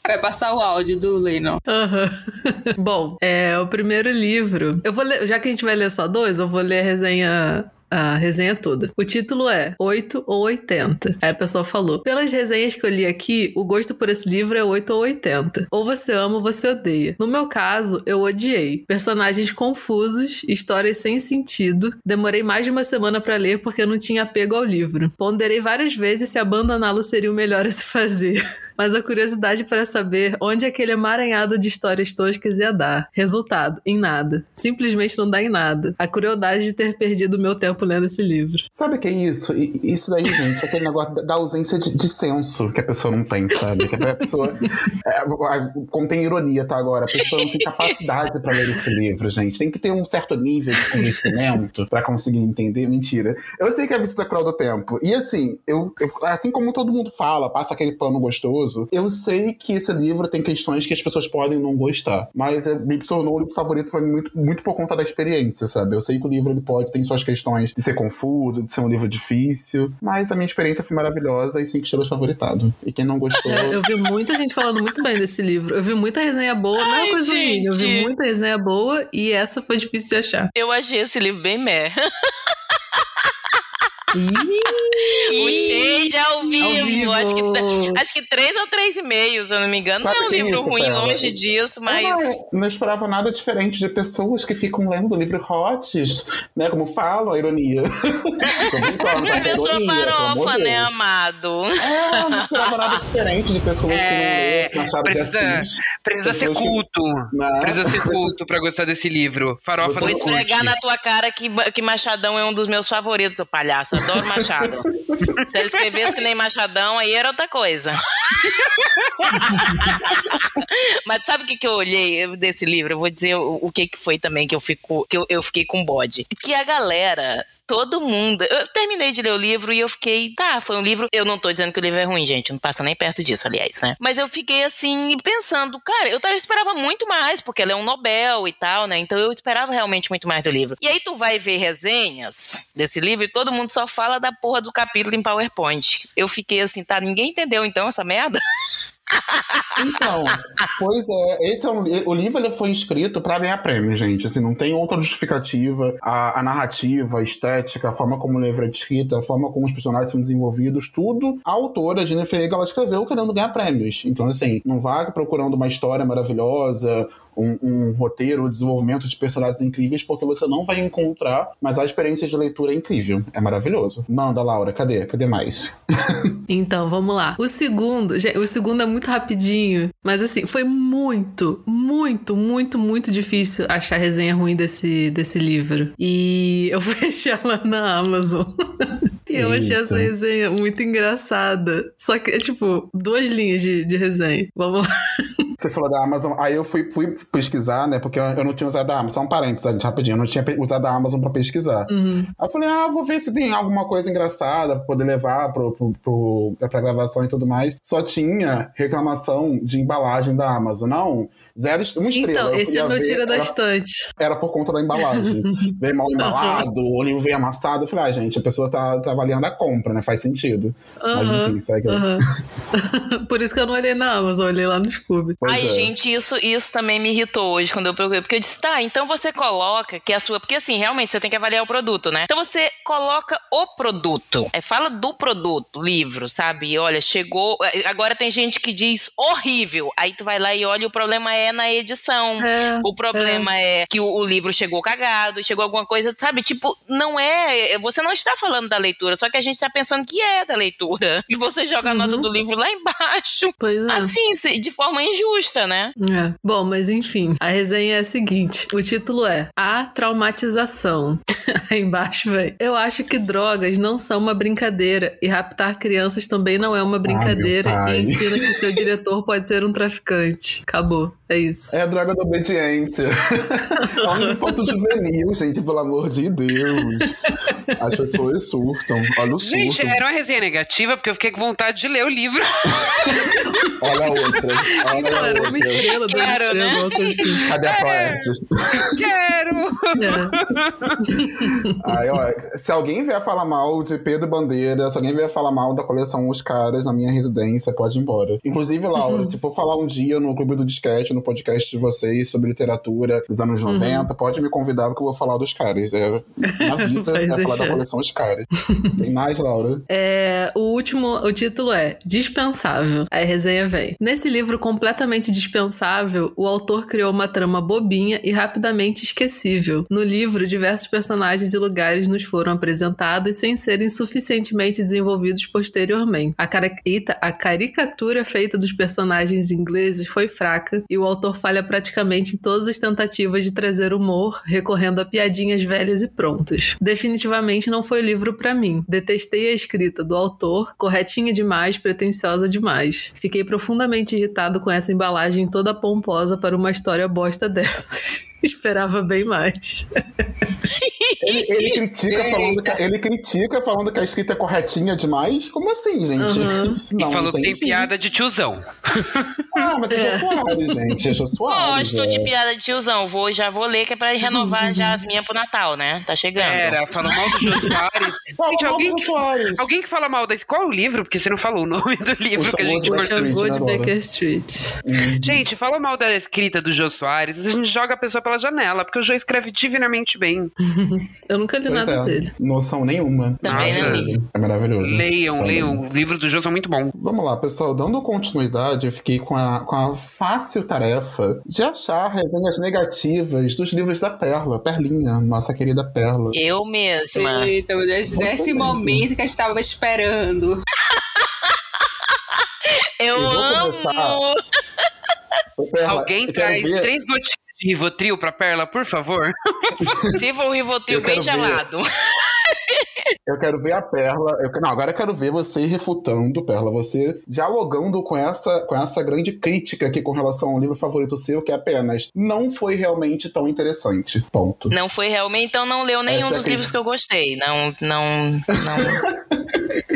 Vai passar o áudio do Lennon. Aham. Bom, é o primeiro livro. Eu vou ler, já que a gente vai ler só dois, eu vou ler a resenha. A resenha toda. O título é 8 ou 80. Aí a pessoa falou: Pelas resenhas que eu li aqui, o gosto por esse livro é 8 ou 80. Ou você ama ou você odeia. No meu caso, eu odiei. Personagens confusos, histórias sem sentido. Demorei mais de uma semana pra ler porque eu não tinha apego ao livro. Ponderei várias vezes se abandoná-lo seria o melhor a se fazer. Mas a curiosidade para saber onde aquele emaranhado de histórias toscas ia dar. Resultado: em nada. Simplesmente não dá em nada. A crueldade de ter perdido meu tempo lendo esse livro. Sabe o que é isso? Isso daí, gente, é aquele negócio da- ausência de, de senso que a pessoa não tem, sabe? Que a pessoa. É, contém ironia, tá? Agora, a pessoa não tem capacidade pra ler esse livro, gente. Tem que ter um certo nível de conhecimento pra conseguir entender. Mentira. Eu sei que é a visita cruel do tempo. E assim, eu, eu- assim como todo mundo fala, passa aquele pano gostoso, eu sei que esse livro tem questões que as pessoas podem não gostar. Mas é, me tornou o livro favorito pra mim muito, muito por conta da experiência, sabe? Eu sei que o livro ele pode ter suas questões de ser confuso, de ser um livro difícil, mas a minha experiência foi maravilhosa e cinco estrelas favoritado. E quem não gostou. É, Eu vi muita gente falando muito bem desse livro. Eu vi muita resenha boa, não é coisa ruim. Eu vi muita resenha boa e essa foi difícil de achar. Eu achei esse livro bem meh. O shade ao vivo. vivo. Acho, que, acho que três ou três e meio, se eu não me engano. Sabe não é um que é livro isso, ruim, longe disso, Eu mas. não, não esperava nada diferente de pessoas que ficam lendo livro hots, né? Como falo, a ironia. Brincando, tá? Pessoa farofa, né, amado? É, eu não esperava nada diferente de pessoas É, que não lêem Machado de precisa- Assis. Precisa ser que- culto. Né? Precisa ser culto pra gostar desse livro. Farofa Vou esfregar na tua cara que, que Machadão é um dos meus favoritos, seu palhaço. Adoro Machado. Se ele escrevesse que nem Machadão, aí era outra coisa. Mas sabe o que, que eu olhei desse livro? Eu vou dizer o, o que, que foi também que eu, fico, que eu, eu fiquei com bode. Que a galera. Todo mundo. Eu terminei de ler o livro e eu fiquei, tá, foi um livro. Eu não tô dizendo que o livro é ruim, gente. Não passa nem perto disso, aliás, né? Mas eu fiquei assim, pensando, cara, eu, eu esperava muito mais, porque ela é um Nobel e tal, né? Então eu esperava realmente muito mais do livro. E aí tu vai ver resenhas desse livro e todo mundo só fala da porra do capítulo em PowerPoint. Eu fiquei assim, tá, ninguém entendeu então essa merda? Então, pois é, esse é um, o livro ele foi escrito para ganhar prêmio, gente. Assim, não tem outra justificativa. A, a narrativa, a estética, a forma como o livro é escrito, a forma como os personagens são desenvolvidos, tudo. A autora, Jennifer Egan, ela escreveu querendo ganhar prêmios. Então, assim, não vá procurando uma história maravilhosa, um, um roteiro, um desenvolvimento de personagens incríveis, porque você não vai encontrar, mas a experiência de leitura é incrível. É maravilhoso. Manda, Laura, cadê? Cadê mais? Então, vamos lá. O segundo, o segundo é muito rapidinho. Mas assim, foi muito, muito, muito, muito difícil achar resenha ruim desse, desse livro. E eu fui achar lá na Amazon. E eu achei essa resenha muito engraçada. Só que é tipo duas linhas de, de resenha. Vamos lá. Você falou da Amazon, aí eu fui, fui pesquisar, né? Porque eu, eu não tinha usado a Amazon. Só um parênteses, gente, rapidinho. Eu não tinha usado a Amazon pra pesquisar. Uhum. Aí eu falei, ah, vou ver se tem alguma coisa engraçada pra poder levar pro, pro, pro, pra gravação e tudo mais. Só tinha reclamação de embalagem da Amazon. Não, zero, est- uma estrela. Então, Eu esse é meu ver, tira da era, estante. era por conta da embalagem. veio mal embalado, o livro veio amassado. Eu falei, ah, gente, a pessoa tá, tá avaliando a compra, né? Faz sentido. Mas enfim, segue. aham. Por isso que eu não olhei na Amazon, olhei lá no Scooby. Pois Ai, é. gente, isso, isso também me irritou hoje quando eu procurei. Porque eu disse, tá, então você coloca que a sua. Porque assim, realmente você tem que avaliar o produto, né? Então você coloca o produto. É, fala do produto, livro, sabe? E olha, chegou. Agora tem gente que diz horrível. Aí tu vai lá e olha, o problema é na edição. É, O problema é, que o, livro chegou cagado, chegou alguma coisa, sabe? Tipo, não é. Você não está falando da leitura, só que a gente está pensando que é da leitura. E você joga a nota Uhum. do livro lá embaixo. Pois é. Assim, de forma injusta, né? É. Bom, mas enfim, a resenha é a seguinte: o título é A Traumatização. Aí embaixo vem. Eu acho que drogas não são uma brincadeira e raptar crianças também não é uma brincadeira pai. e ensina que seu diretor pode ser um traficante. Acabou. É isso. É a droga da obediência. é um infanto juvenil, gente, pelo amor de Deus. As pessoas surtam. Olha o surto. Gente, era uma resenha negativa, porque eu fiquei com vontade de ler o livro. Olha a outra. Olha Então, a era uma outra. estrela, duas Claro, estrelas, né? assim. Cadê a Poete? Quero! É. Aí, ó, se alguém vier falar mal de Pedro Bandeira, se alguém vier falar mal da coleção Os Caras na minha residência, pode ir embora. Inclusive, Laura, se for falar um dia no Clube do Disquete, no podcast de vocês, sobre literatura dos anos 90, pode me convidar porque eu vou falar dos caras. É, na vida, é da coleção Os Caras. Tem mais, Laura? É, o último, o título é Dispensável. Aí a resenha vem. Nesse livro completamente dispensável, o autor criou uma trama bobinha e rapidamente esquecível. No livro, diversos personagens e lugares nos foram apresentados sem serem suficientemente desenvolvidos posteriormente. A, cara- Eita, a caricatura feita dos personagens ingleses foi fraca e o autor falha praticamente em todas as tentativas de trazer humor, recorrendo a piadinhas velhas e prontas. Definitivamente não foi livro pra mim. Detestei a escrita do autor, corretinha demais, pretensiosa demais. Fiquei profundamente irritado com essa embalagem toda pomposa para uma história bosta dessas. Esperava bem mais. Ele, ele critica falando que, ele critica falando que a escrita é corretinha demais? Como assim, gente? Uhum. e falou que tem piada de tiozão. Ah, mas é É. Jô Soares, gente. É Jô Soares. Gosto é. de piada de tiozão. Vou, já vou ler que é pra renovar já as minhas pro Natal, né? Tá chegando. Era, falou mal do Jô Soares. Fala Gente, alguém do que, Jô Soares. alguém que fala mal desse. Qual é o livro? Porque você não falou o nome do livro O que a gente Chegou né, de? Baker Street. Gente, falou mal da escrita do Jô Soares, a gente joga a pessoa pela janela, porque o Jô escreve divinamente bem. Eu nunca li Pois nada é, dele. Noção nenhuma. Também não li. É maravilhoso. Leiam, Sabe? leiam. Os livros do Jô são muito bons. Vamos lá, pessoal. Dando continuidade, eu fiquei com a, com a fácil tarefa de achar resenhas negativas dos livros da Perla. Perlinha, nossa querida Perla. Eu mesma. Eita, meu Deus, nesse mesmo. momento que a gente tava esperando. Eu Eu amo. Perla, Alguém eu traz ver- três gotinhas de Rivotril pra Perla, por favor. Se for o Rivotril bem quero ver. Eu quero ver a Perla. Eu, não, agora eu quero ver você refutando, Perla. Você dialogando com essa, com essa grande crítica aqui com relação ao livro favorito seu, que é apenas não foi realmente tão interessante. Ponto. Não foi realmente, então não leu nenhum Essa é dos livros que eu gostei. Não, não, não.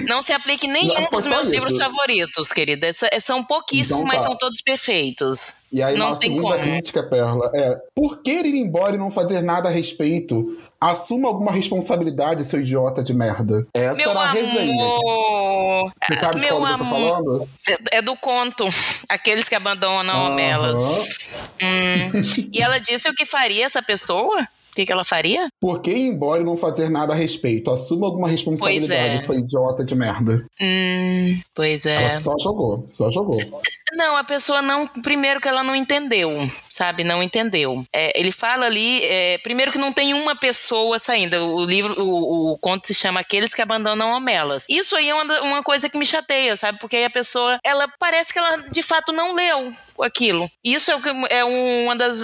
Não se aplique nenhum Não, dos meus isso. livros favoritos, querida. Essa- São pouquíssimos, Então mas tá. são todos perfeitos. E aí, Não uma tem segunda como. crítica, Perla, é por que ir embora e não fazer nada a respeito? Assuma alguma responsabilidade, seu idiota de merda. Essa Meu era a resenha. amor! Você sabe Meu qual livro eu tô amor. falando? É do conto. Aqueles que abandonam Aham. elas. Hum. E ela disse o que faria essa pessoa? O que, que ela faria? Por que ir embora e não fazer nada a respeito? Assuma alguma responsabilidade, Pois é. seu idiota de merda. Hum, pois é. Ela só jogou, só jogou. Não, a pessoa não. Primeiro que ela não entendeu, sabe? Não entendeu. É, ele fala ali, é, primeiro que não tem uma pessoa saindo. O livro, o, o conto se chama Aqueles que Abandonam Homelas. Isso aí é uma, uma coisa que me chateia, sabe? Porque aí a pessoa, ela parece que ela de fato não leu aquilo. Isso é, é uma das,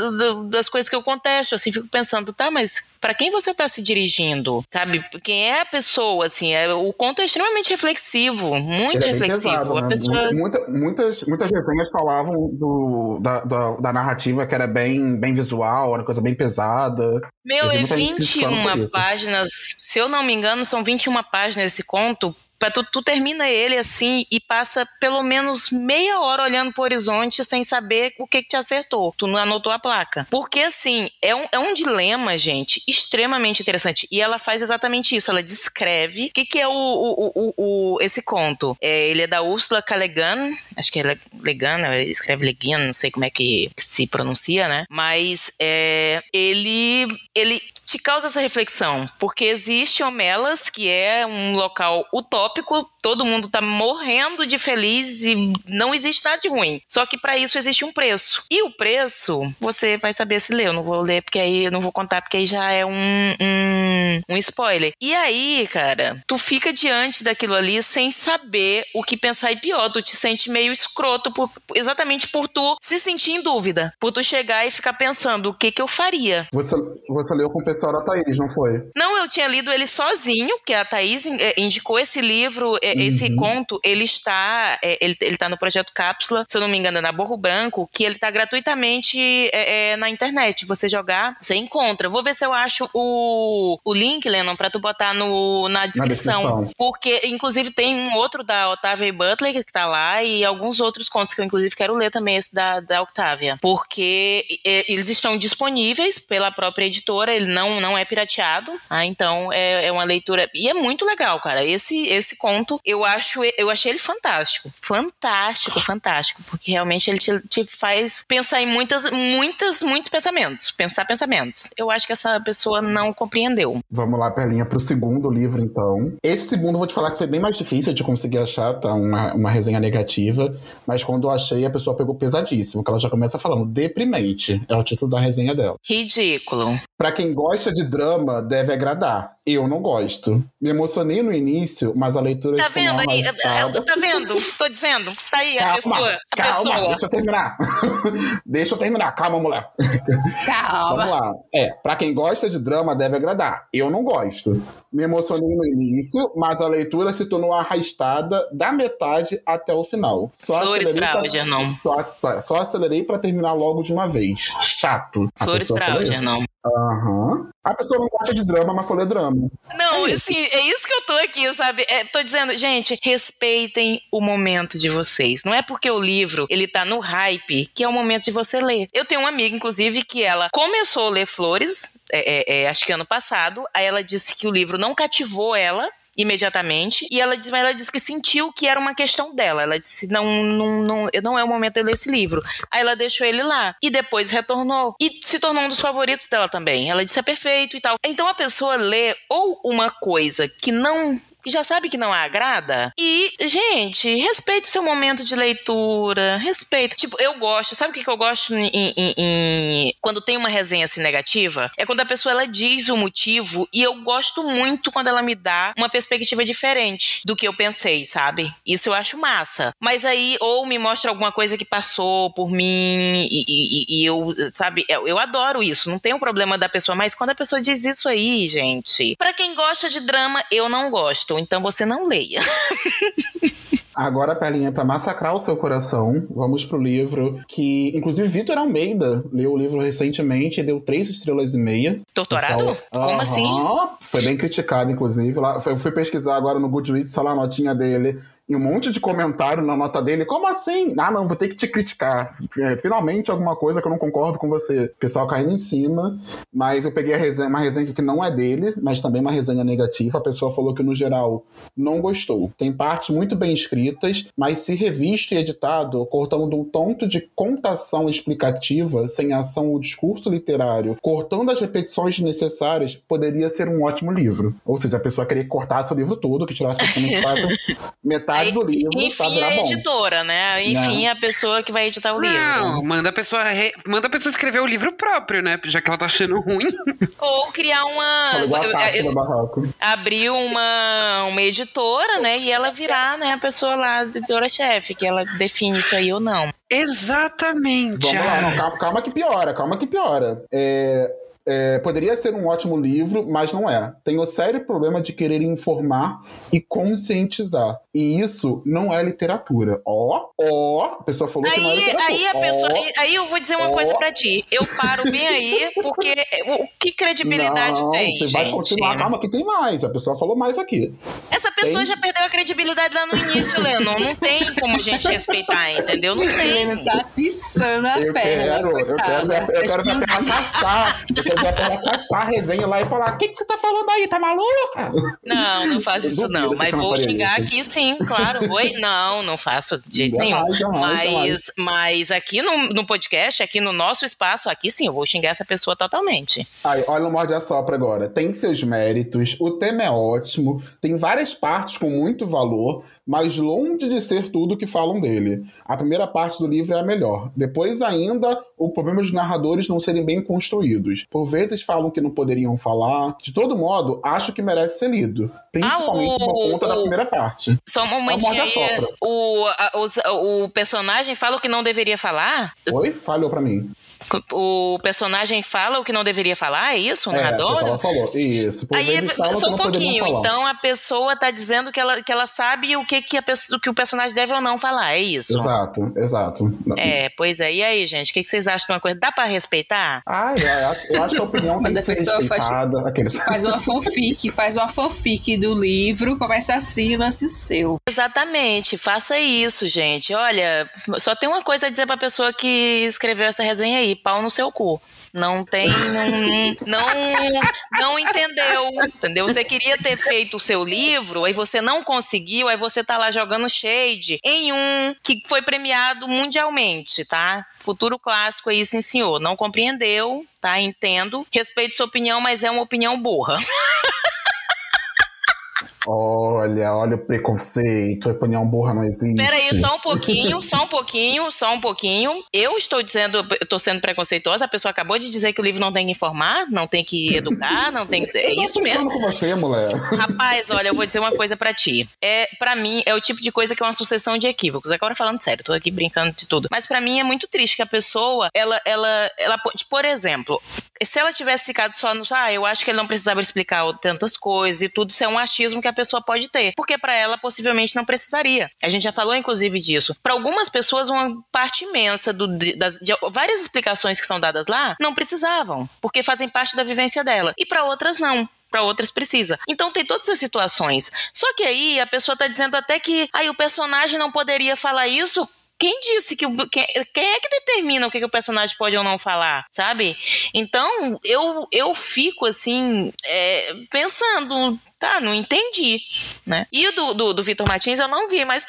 das coisas que eu contesto, assim, fico pensando, tá, mas para quem você tá se dirigindo, sabe? Quem é a pessoa, assim, é, o conto é extremamente reflexivo, muito é reflexivo. Pesado, né? pessoa... Muita, muitas, muitas resenhas falavam do, da, da, da, narrativa que era bem, bem visual, era coisa bem pesada. Meu, é 21 páginas, se eu não me engano, são 21 páginas esse conto, Tu, tu, termina ele assim e passa pelo menos meia hora olhando pro horizonte sem saber o que, que te acertou. Tu não anotou a placa. Porque, assim, é um, é um dilema, gente, extremamente interessante. E ela faz exatamente isso. Ela descreve o que, que é o, o, o, o esse conto. É, ele é da Ursula Calegan, acho que é Legan, escreve Leguin, não sei como é que se pronuncia, né? Mas é, ele, ele te causa essa reflexão, porque existe Homelas, que é um local utópico, todo mundo tá morrendo de feliz e não existe nada de ruim. Só que para isso existe um preço. E o preço, você vai saber se ler. Eu não vou ler porque aí eu não vou contar porque aí já é um, um, um spoiler. E aí, cara, tu fica diante daquilo ali sem saber o que pensar e pior, tu te sente meio escroto por, exatamente por tu se sentir em dúvida, por tu chegar e ficar pensando o que que eu faria. Você, você leu com pessoal da Thaís, não foi? Não, eu tinha lido ele sozinho, que a Thaís eh, indicou esse livro, eh, esse uhum. conto, ele está, eh, ele, ele tá no projeto Cápsula, se eu não me engano, é na Borro Branco, que ele tá gratuitamente é, é, na internet. Você jogar, você encontra. Vou ver se eu acho o, o link, Lennon, pra tu botar no, na descrição. na, descrição. Porque, inclusive, tem um outro da Otávia Butler que tá lá e alguns outros contos que eu, inclusive, quero ler também, esse da, da Octavia. Porque eles estão disponíveis pela própria editora, ele não, não é pirateado, ah, então é, é uma leitura. E é muito legal, cara. Esse, esse conto, eu acho, eu achei ele fantástico. Fantástico, fantástico. Porque realmente ele te, te faz pensar em muitas, muitas, muitos pensamentos. Pensar pensamentos. Eu acho que essa pessoa não compreendeu. Vamos lá, Perlinha, pro segundo livro, então. Esse segundo, eu vou te falar que foi bem mais difícil de conseguir achar, tá? Uma, uma resenha negativa. Mas quando eu achei, a pessoa pegou pesadíssimo, que ela já começa falando deprimente. É o título da resenha dela. Ridículo. Pra quem gosta de drama, deve agradar. Eu não gosto. Me emocionei no início, mas a leitura Tá vendo aí? Tá vendo? Tô dizendo. Tá aí calma, a pessoa. A calma, pessoa. deixa eu terminar. deixa eu terminar. Calma, mulher. Calma. Vamos lá. É, pra quem gosta de drama, deve agradar. Eu não gosto. Me emocionei no início, mas a leitura se tornou arrastada da metade até o final. Só Flores pra Algernon. Só, só, só acelerei pra terminar logo de uma vez. Chato. Flores pra Algernon. Aham. A pessoa não gosta de drama, mas falou drama. Não, é assim, é isso que eu tô aqui, sabe? É, tô dizendo, gente, respeitem o momento de vocês. Não é porque o livro, ele tá no hype, que é o momento de você ler. Eu tenho uma amiga, inclusive, que ela começou a ler Flores, é, é, é acho que ano passado, aí ela disse que o livro não cativou ela, imediatamente. E ela, ela disse que sentiu que era uma questão dela. Ela disse: não, não, não, não é o momento de ler esse livro. Aí ela deixou ele lá. E depois retornou. E se tornou um dos favoritos dela também. Ela disse: é perfeito e tal. Então a pessoa lê ou uma coisa que não que já sabe que não agrada. E, gente, respeite seu momento de leitura. Respeita. Tipo, eu gosto. Sabe o que, que eu gosto em, em, em, quando tem uma resenha assim negativa? É quando a pessoa ela diz o motivo e eu gosto muito quando ela me dá uma perspectiva diferente do que eu pensei, sabe? Isso eu acho massa. Mas aí, ou me mostra alguma coisa que passou por mim e, e, e eu, sabe? Eu, eu adoro isso. Não tem um problema da pessoa. Mas quando a pessoa diz isso aí, gente, para quem gosta de drama, eu não gosto então você não leia. Agora, Pelinha, para massacrar o seu coração, vamos pro livro que, inclusive, Vitor Almeida leu o livro recentemente e deu três estrelas e meia. Doutorado? Pessoal, Como assim? Foi bem criticado, inclusive. Lá, eu fui pesquisar agora no Goodreads, lá a notinha dele e um monte de comentário na nota dele. Como assim? Ah, não, vou ter que te criticar. É, finalmente alguma coisa que eu não concordo com você. O pessoal caindo em cima. Mas eu peguei resenha, uma resenha que não é dele, mas também uma resenha negativa. A pessoa falou que, no geral, não gostou. Tem partes muito bem escritas mas se revisto e editado, cortando um tonto de contação explicativa, sem ação ou discurso literário, cortando as repetições necessárias, poderia ser um ótimo livro. Ou seja, a pessoa queria cortar seu livro todo, que tirasse praticamente metade do livro, Enfim, a bom. editora, né? Enfim, a pessoa que vai editar o livro. Não, manda a pessoa re- manda a pessoa escrever o livro próprio, né? Já que ela tá achando ruim. Ou criar uma. A eu- abrir uma, uma editora, né? E ela virar, né, a pessoa lá, editora-chefe, que ela define isso aí ou não. Exatamente. Vamos lá, não, calma, calma que piora, calma que piora. É, é, poderia ser um ótimo livro, mas não é. Tem o sério problema de querer informar e conscientizar. E isso não é literatura. Ó, ó, a pessoa falou que não é Aí, literatura. aí a Ó, pessoa. Aí eu vou dizer uma coisa pra ti. Eu paro bem aí, porque o, que credibilidade não, tem, Você gente? vai continuar, calma que tem mais. A pessoa falou mais aqui. Essa pessoa Tem. já perdeu a credibilidade lá no início, Leandro. Não tem como a gente respeitar, entendeu? Não tem. Helena tá atiçando a Eu perna. quero, eu quero, eu quero. Eu quero ver a Perla caçar a resenha lá e falar: o que, que você tá falando aí? Tá maluca? Não, não Eu isso não. Mas vou xingar isso. aqui sim, claro. Oi? Não, não faço de jeito nenhum. Jamais, jamais, jamais. Mas, mas aqui no, no podcast, aqui no nosso espaço, aqui sim, eu vou xingar essa pessoa totalmente. Aí, olha o Morde a Sopra agora. Tem seus méritos, o tema é ótimo, tem várias partes com muito valor, mas longe de ser tudo que falam dele. A primeira parte do livro é a melhor. Depois, ainda, o problema dos narradores não serem bem construídos. Por vezes falam que não poderiam falar. De todo modo, acho que merece ser lido. Principalmente Ah, o- por conta da o- primeira parte. Só um momentinho a aí. O, a- os- o personagem fala o que não deveria falar? Oi? Falhou pra mim. O personagem fala o que não deveria falar? É isso, o É, narrador? ela falou. Isso. Por Aí, que só um pouquinho. falar. Então a pessoa tá dizendo que ela, que ela sabe o que, que, a pessoa, que o personagem deve ou não falar. É isso. Exato, exato. É, pois é. E aí, gente? O que, que vocês acham de uma coisa? Dá pra respeitar? Ah, eu acho, eu acho que a opinião tem que ser pessoa faz- respeitada. Aqueles... Faz uma fanfic, faz uma fanfic do livro, começa assim, lance o seu. Exatamente, faça isso, gente. Olha, só tem uma coisa a dizer pra pessoa que escreveu essa resenha aí: pau no seu cu. Não tem. Não, não, não entendeu. Entendeu? Você queria ter feito o seu livro, aí você não conseguiu, aí você tá lá jogando shade em um que foi premiado mundialmente, tá? Futuro clássico aí, sim, senhor. Não compreendeu, tá? Entendo. Respeito sua opinião, mas é uma opinião burra. Olha, olha o preconceito, a opinião burra não existe. Pera aí, só um pouquinho, só um pouquinho, só um pouquinho. Eu estou dizendo, eu estou sendo preconceituosa, a pessoa acabou de dizer que o livro não tem que informar, não tem que educar, não tem que... É isso mesmo. com você, mulher. Rapaz, olha, eu vou dizer uma coisa pra ti. É, para mim, é o tipo de coisa que é uma sucessão de equívocos. Agora falando sério, tô aqui brincando de tudo. Mas pra mim é muito triste que a pessoa, ela, ela, ela, por exemplo, se ela tivesse ficado só no, ah, eu acho que ele não precisava explicar tantas coisas e tudo, isso é um achismo que a pessoa pode ter, porque pra ela possivelmente não precisaria. A gente já falou inclusive disso. Pra algumas pessoas, uma parte imensa do, das, de várias explicações que são dadas lá não precisavam, porque fazem parte da vivência dela. E pra outras não para outras precisa. Então tem todas essas situações. Só que aí a pessoa tá dizendo até que aí o personagem não poderia falar isso. Quem disse que quem é que determina o que, que o personagem pode ou não falar, sabe? Então eu eu fico assim é, pensando Tá, não entendi, né? E o do, do, do Vitor Martins eu não vi, mas 3,5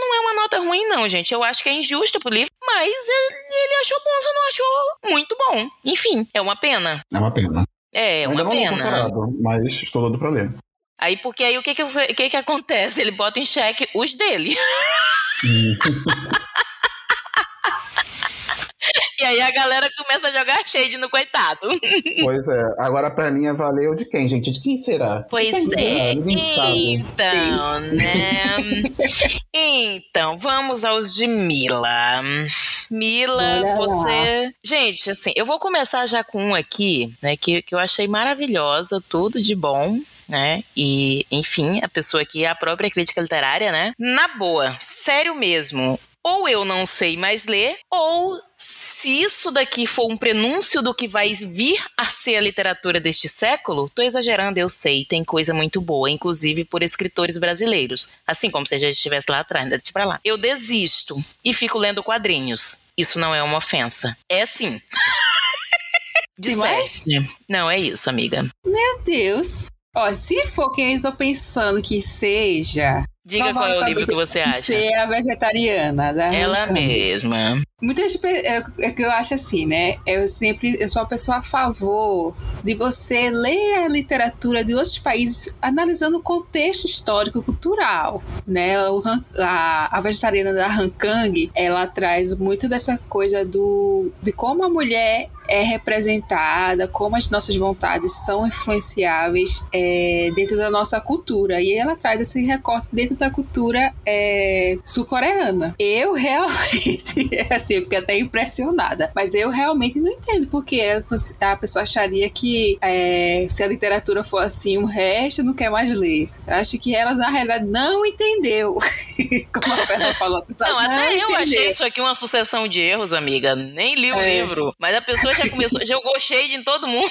não é uma nota ruim, não, gente. Eu acho que é injusto pro livro, mas ele, ele achou bom, você não achou muito bom. Enfim, é uma pena. É uma pena. É, é Ainda uma não pena. comparado, mas estou doido pra ler. Aí, porque aí o que que, que que acontece? Ele bota em xeque os dele. e aí a galera começa a jogar shade no coitado. Pois é. Agora a perninha valeu de quem, gente? De quem será? Pois quem é. será? Então, né? Então, vamos aos de Mila. Mila, lá. você. Gente, assim, eu vou começar já com um aqui, né? Que, que eu achei maravilhosa, tudo de bom. Né? E, enfim, a pessoa aqui é a própria crítica literária, né? Na boa, sério mesmo. Ou eu não sei mais ler, ou se isso daqui for um prenúncio do que vai vir a ser a literatura deste século, tô exagerando, eu sei, tem coisa muito boa, inclusive por escritores brasileiros. Assim como se a gente estivesse lá atrás, deixa pra lá. Eu desisto e fico lendo quadrinhos. Isso não é uma ofensa. É sim. Mais? Disseste. Não, é isso, amiga. Meu Deus. Ó, se for quem eu tô pensando que seja, Diga qual é o livro que você acha. Você é a vegetariana da Ela Hannah mesma. Muita gente pe- é, é que eu acho assim, né? Eu sempre eu sou uma pessoa a favor de você ler a literatura de outros países analisando o contexto histórico cultural, né? O a, a vegetariana da Han Kang, ela traz muito dessa coisa do de como a mulher é representada, como as nossas vontades são influenciáveis é, dentro da nossa cultura. E ela traz esse recorte dentro da cultura é, sul-coreana. Eu realmente, assim, eu fiquei até impressionada, mas eu realmente não entendo porque a pessoa acharia que é, se a literatura for assim, o resto não quer mais ler. Eu acho que ela, na realidade, não entendeu. Como a Fernanda falou. pessoa Não, até eu entendeu. achei isso aqui uma sucessão de erros, amiga. Nem li o É. livro. Mas a pessoa já começou, já jogou shade em todo mundo.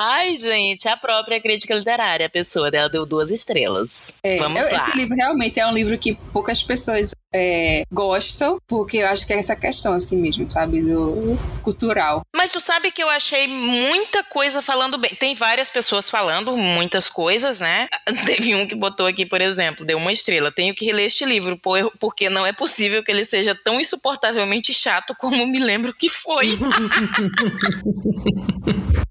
Ai, gente, a própria crítica literária, a pessoa dela deu duas estrelas. É, Vamos lá. Esse livro realmente é um livro que poucas pessoas é, gostam, porque eu acho que é essa questão, assim mesmo, sabe? Do cultural. Mas tu sabe que eu achei muita coisa falando bem. Tem várias pessoas falando muitas coisas, né? Teve um que botou aqui, por exemplo, deu uma estrela. Tenho que reler este livro, por- porque não é possível que ele seja tão insuportavelmente chato como me lembro que foi.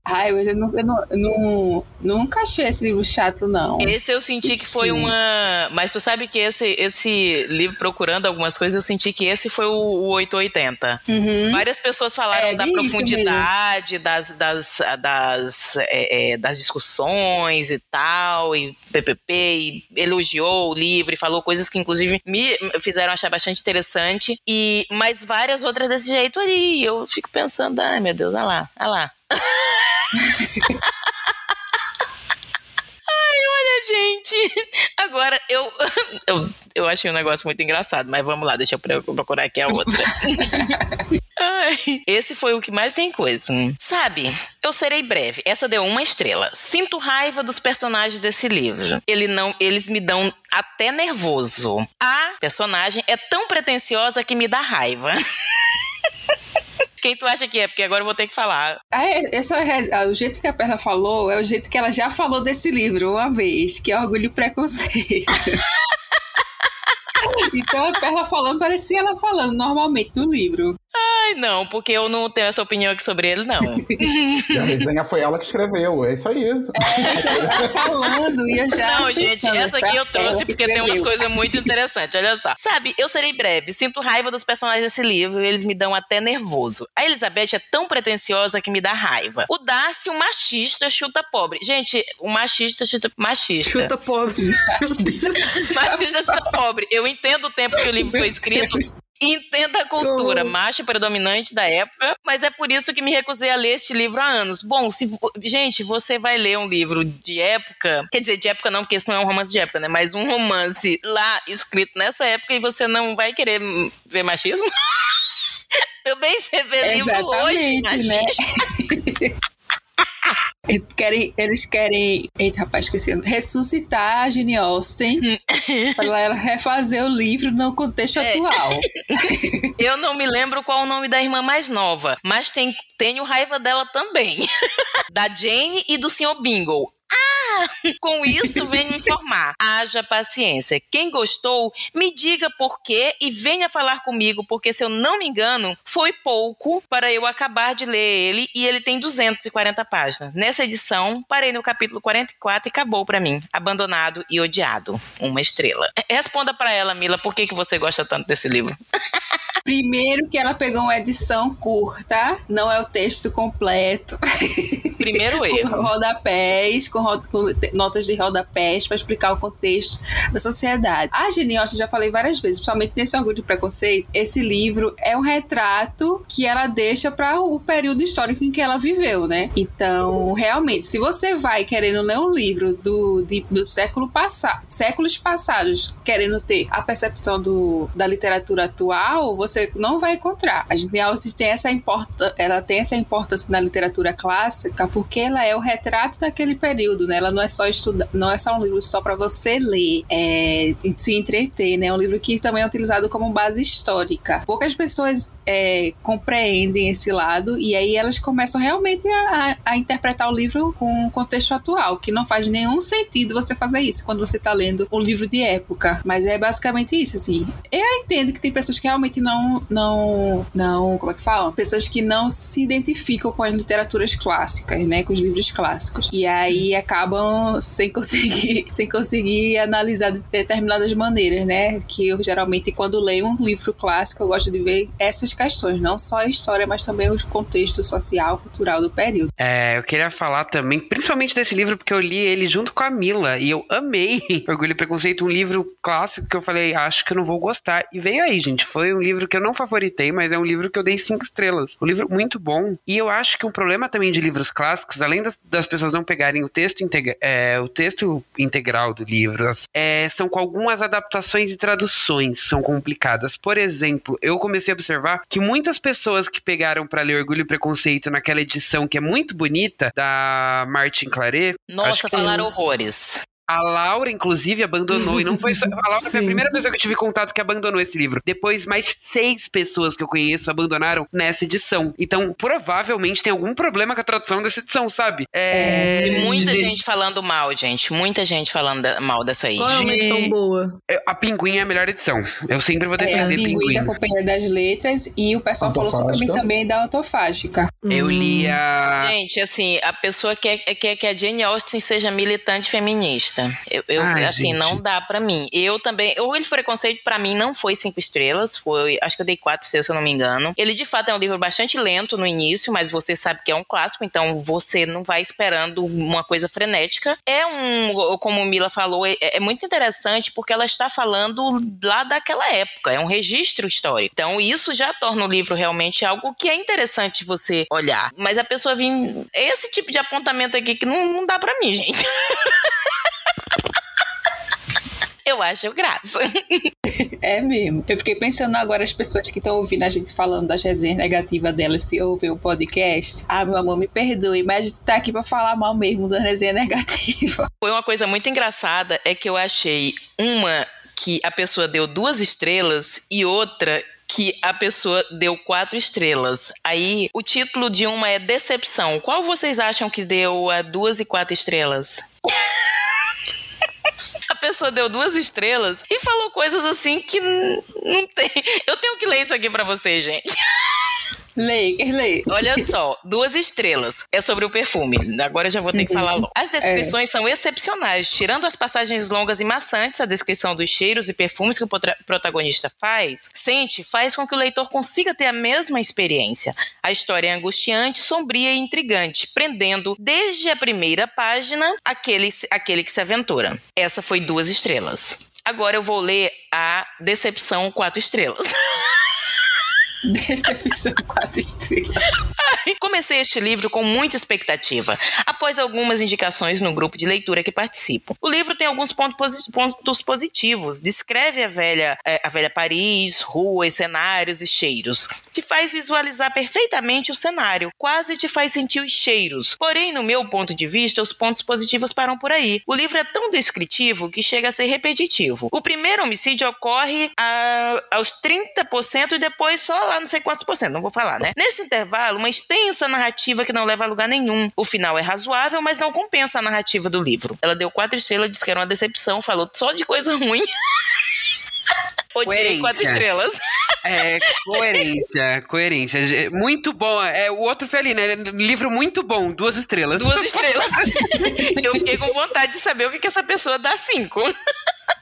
Ai, mas eu, não, eu, não, eu não- nunca achei esse livro chato, não. Esse eu senti que foi uma. Mas tu sabe que esse, esse livro, procurando algumas coisas, eu senti que esse foi o, o 880. Uhum. Várias pessoas falaram É, da profundidade das, das, das, é, é, das discussões e tal, e PPP, e elogiou o livro e falou coisas que, inclusive, me fizeram achar bastante interessante, e mas várias outras desse jeito ali. Eu fico pensando, ai meu Deus, olha lá, olha lá. Gente. Agora, eu, eu, eu achei um negócio muito engraçado, mas vamos lá, deixa eu pro- procurar aqui a outra. Ai, esse foi o que mais tem coisa. Sabe, eu serei breve. Essa deu uma estrela. Sinto raiva dos personagens desse livro. Ele não, eles me dão até nervoso. A personagem é tão pretensiosa que me dá raiva. Quem tu acha que é? Porque agora eu vou ter que falar. Ah, é- essa, é- ah, o jeito que a Perla falou é o jeito que ela já falou desse livro uma vez, que é Orgulho e Preconceito. então a Perla falando parecia ela falando normalmente no livro. Ai, não, porque eu não tenho essa opinião aqui sobre ele, não. E a resenha foi ela que escreveu. É isso aí. É, ela tá falando e eu já. Não, gente, essa aqui eu trouxe porque tem umas coisas muito interessantes. Olha só. Sabe, eu serei breve. Sinto raiva dos personagens desse livro e eles me dão até nervoso. A Elizabeth é tão pretensiosa que me dá raiva. O Darcy, um machista, chuta pobre. Gente, o machista chuta machista. Chuta pobre. Machista chuta pobre. Eu entendo o tempo que o livro foi escrito. Entenda a cultura macho predominante da época, mas é por isso que me recusei a ler este livro há anos. Bom, se gente, você vai ler um livro de época, quer dizer, de época não, porque isso não é um romance de época, né? Mas um romance lá escrito nessa época e você não vai querer ver machismo? Meu bem, você vê livro hoje, né? querem, eles querem. Eita, rapaz, esqueci. Ressuscitar a Jane Austen para ela refazer o livro no contexto É. atual. Eu não me lembro qual o nome da irmã mais nova, mas tem, tenho raiva dela também. da Jane e do Sr. Bingle. Ah, com isso venho informar. Haja paciência. Quem gostou, me diga por quê e venha falar comigo, porque se eu não me engano, foi pouco para eu acabar de ler ele e ele tem 240 páginas. Nessa edição, parei no capítulo 44 e acabou para mim. Abandonado e odiado. Uma estrela. Responda para ela, Mila, por que, que você gosta tanto desse livro? Primeiro que ela pegou uma edição curta, não é o texto completo. Primeiro com erro. rodapés, com, ro- com notas de rodapés para explicar o contexto da sociedade. A Austen, já falei várias vezes, principalmente nesse Orgulho e Preconceito, esse livro é um retrato que ela deixa para o período histórico em que ela viveu, né? Então, realmente, se você vai querendo ler um livro do, de- do século passado, séculos passados, querendo ter a percepção do, da literatura atual, você não vai encontrar. A Jane Austen tem essa importância, ela tem essa importância na literatura clássica porque ela é o retrato daquele período, né? Ela não é só estudar, não é só um livro só para você ler, é, se entreter, né? É um livro que também é utilizado como base histórica. Poucas pessoas é, compreendem esse lado e aí elas começam realmente a, a, interpretar o livro com o contexto atual, que não faz nenhum sentido você fazer isso quando você está lendo um livro de época. Mas é basicamente isso, assim. Eu entendo que tem pessoas que realmente não, não, não, como é que falam? Pessoas que não se identificam com as literaturas clássicas, né? Com os livros clássicos. E aí acabam sem conseguir, sem conseguir analisar de determinadas maneiras, né? Que eu geralmente, quando leio um livro clássico, eu gosto de ver essas questões, não só a história, mas também o contexto social, cultural do período. É, eu queria falar também, principalmente desse livro, porque eu li ele junto com a Mila e eu amei Orgulho e Preconceito, um livro clássico que eu falei, acho que eu não vou gostar. E veio aí, gente. Foi um livro que eu não favoritei, mas é um livro que eu dei cinco estrelas. Um livro muito bom. E eu acho que um problema também de livros clássicos, além das, das pessoas não pegarem o texto, integra é, o texto integral do livro, é, são com algumas adaptações e traduções são complicadas. Por exemplo, eu comecei a observar que muitas pessoas que pegaram para ler Orgulho e Preconceito naquela edição que é muito bonita, da Martin Claret. Nossa, falaram horrores. A Laura, inclusive, abandonou. E não foi só. A Laura foi a primeira pessoa que eu tive contato que abandonou esse livro. Depois, mais seis pessoas que eu conheço abandonaram nessa edição. Então, provavelmente tem algum problema com a tradução dessa edição, sabe? É. é... muita de... gente falando mal, gente. Muita gente falando mal dessa aí. Qual é uma edição boa? É, a Pinguim é a melhor edição. Eu sempre vou defender é, a Pinguim. Pinguim da Companhia das Letras. E o pessoal falou sobre mim também da Autofágica. Eu li a. Gente, assim, a pessoa quer, quer que a Jane Austen seja militante feminista. Eu, eu Ai, assim, gente. não dá para mim. Eu também, o Ele Preconceito para mim não foi cinco estrelas, foi, acho que eu dei quatro estrelas, se eu não me engano. Ele de fato é um livro bastante lento no início, mas você sabe que é um clássico, então você não vai esperando uma coisa frenética. É um, como Mila falou, é, é muito interessante porque ela está falando lá daquela época, é um registro histórico. Então isso já torna o livro realmente algo que é interessante você olhar. Mas a pessoa vir esse tipo de apontamento aqui que não, não dá para mim, gente. Eu acho graça. É mesmo. Eu fiquei pensando agora as pessoas que estão ouvindo a gente falando das resenhas negativas delas se ouvir o podcast. Ah, meu amor, me perdoe, mas a gente tá aqui pra falar mal mesmo da resenha negativa. Foi uma coisa muito engraçada, é que eu achei uma que a pessoa deu duas estrelas e outra que a pessoa deu quatro estrelas. Aí o título de uma é Decepção. Qual vocês acham que deu a duas e quatro estrelas? pessoa deu duas estrelas e falou coisas assim que não tem. Eu tenho que ler isso aqui para vocês, gente. Leia, leia. Olha só, duas estrelas. É sobre o perfume. Agora eu já vou ter que falar logo. As descrições é. são excepcionais, tirando as passagens longas e maçantes, a descrição dos cheiros e perfumes que o protagonista faz, sente, faz com que o leitor consiga ter a mesma experiência. A história é angustiante, sombria e intrigante, prendendo desde a primeira página aquele, aquele que se aventura. Essa foi duas estrelas. Agora eu vou ler a Decepção quatro estrelas. Decepção quatro estrelas. Comecei este livro com muita expectativa, após algumas indicações no grupo de leitura que participo. O livro tem alguns pontos positivos, descreve a velha, é, a velha Paris, ruas, cenários e cheiros. Te faz visualizar perfeitamente o cenário, quase te faz sentir os cheiros. Porém, no meu ponto de vista, os pontos positivos param por aí. O livro é tão descritivo que chega a ser repetitivo. O primeiro homicídio ocorre a, aos 30% e depois só lá não sei quantos por cento, não vou falar, né? Nesse intervalo, uma extensa narrativa que não leva a lugar nenhum. O final é razoável, mas não compensa a narrativa do livro. Ela deu quatro estrelas, disse que era uma decepção, falou só de coisa ruim. Odiei quatro estrelas. É, coerência, coerência. Muito bom. É, o outro foi ali, né? Livro muito bom, duas estrelas. Duas estrelas. Eu fiquei com vontade de saber o que, que essa pessoa dá cinco.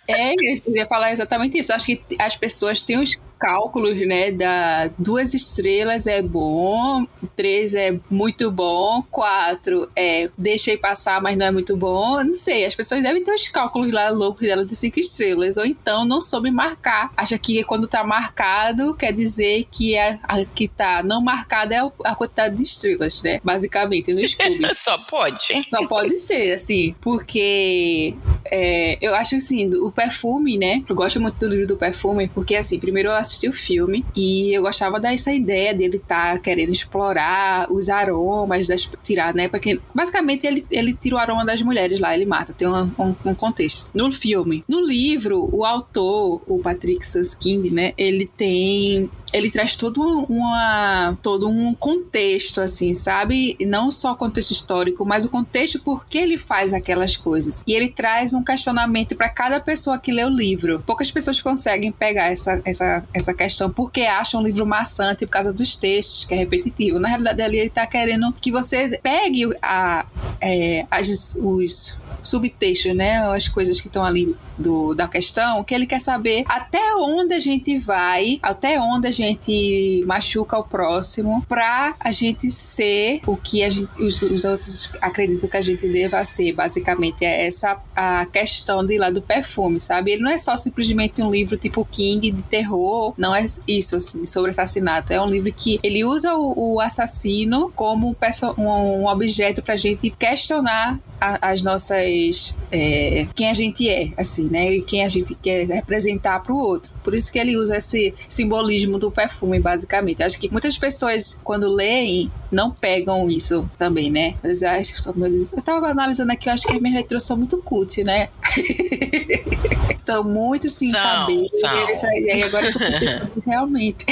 É, eu ia falar exatamente isso. Acho que as pessoas têm os cálculos, né, da duas estrelas é bom, três é muito bom, quatro é deixei passar, mas não é muito bom. Não sei, as pessoas devem ter os cálculos lá loucos dela de cinco estrelas, ou então não soube marcar. Acha que quando tá marcado quer dizer que é a que tá não marcada é a quantidade de estrelas, né? Basicamente, no clubes. Só pode. Só pode ser, assim, porque é, eu acho assim, o perfume, né? Eu gosto muito do livro do perfume, porque assim, primeiro eu assisti o filme e eu gostava dessa ideia dele estar tá querendo explorar os aromas, das, tirar, né? Porque basicamente ele, ele tira o aroma das mulheres lá, ele mata, tem um, um, um contexto. No filme. No livro, o autor, o Patrick Susskind, né? Ele tem ele traz todo uma, todo um contexto, assim, sabe? Não só o contexto histórico, mas o contexto por que ele faz aquelas coisas. E ele traz um questionamento para cada pessoa que lê o livro. Poucas pessoas conseguem pegar essa, essa, essa questão porque acham o livro maçante por causa dos textos, que é repetitivo. Na realidade, ali ele tá querendo que você pegue a, é, as, os subtextos, né? As coisas que estão ali do, da questão, que ele quer saber até onde a gente vai, até onde a gente machuca o próximo, pra a gente ser o que a gente, os, os outros acreditam que a gente deva ser. Basicamente, é essa a questão de lá do perfume, sabe? Ele não é só simplesmente um livro tipo King de terror, não é isso, assim, sobre assassinato. É um livro que ele usa o, o assassino como um, um objeto pra gente questionar a, as nossas. É, quem a gente é, assim, né? E quem a gente quer representar para o outro. Por isso que ele usa esse simbolismo do perfume, basicamente. Acho que muitas pessoas, quando leem, não pegam isso também, né? Mas eu acho que meu Deus, eu tava analisando aqui, eu acho que as minhas leituras são muito cult, né? são muito sim, são. E aí agora eu pensei, realmente.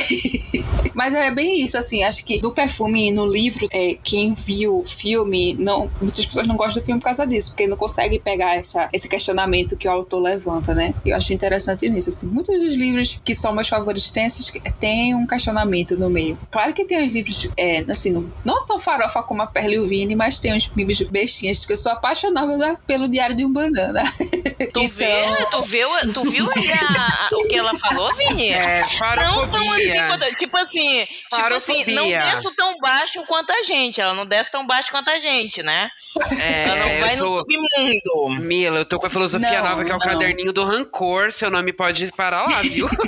Mas é bem isso, assim, acho que do perfume no livro, é, quem viu o filme, não, muitas pessoas não gostam do filme por causa disso, porque não consegue pegar essa, esse questionamento que o autor levanta, né? E eu acho interessante nisso, assim. Muitos dos livros que são meus favoritos têm, esses, têm um questionamento no meio. Claro que tem uns livros, é, assim, não, não tão farofa como a Perla e o Vini, mas tem uns livros bestinhas, porque eu sou apaixonada pelo Diário de um Banana. Tu então... vê, tu viu, tu viu a, o que ela falou, Vini? É, não tão assim, tipo assim, tipo assim, não desço tão baixo quanto a gente, ela não desce tão baixo quanto a gente, né? É, ela não vai tô... no submundo. Mila, eu tô com a filosofia não, nova, que é o não. caderninho do rancor, seu nome pode parar lá, viu?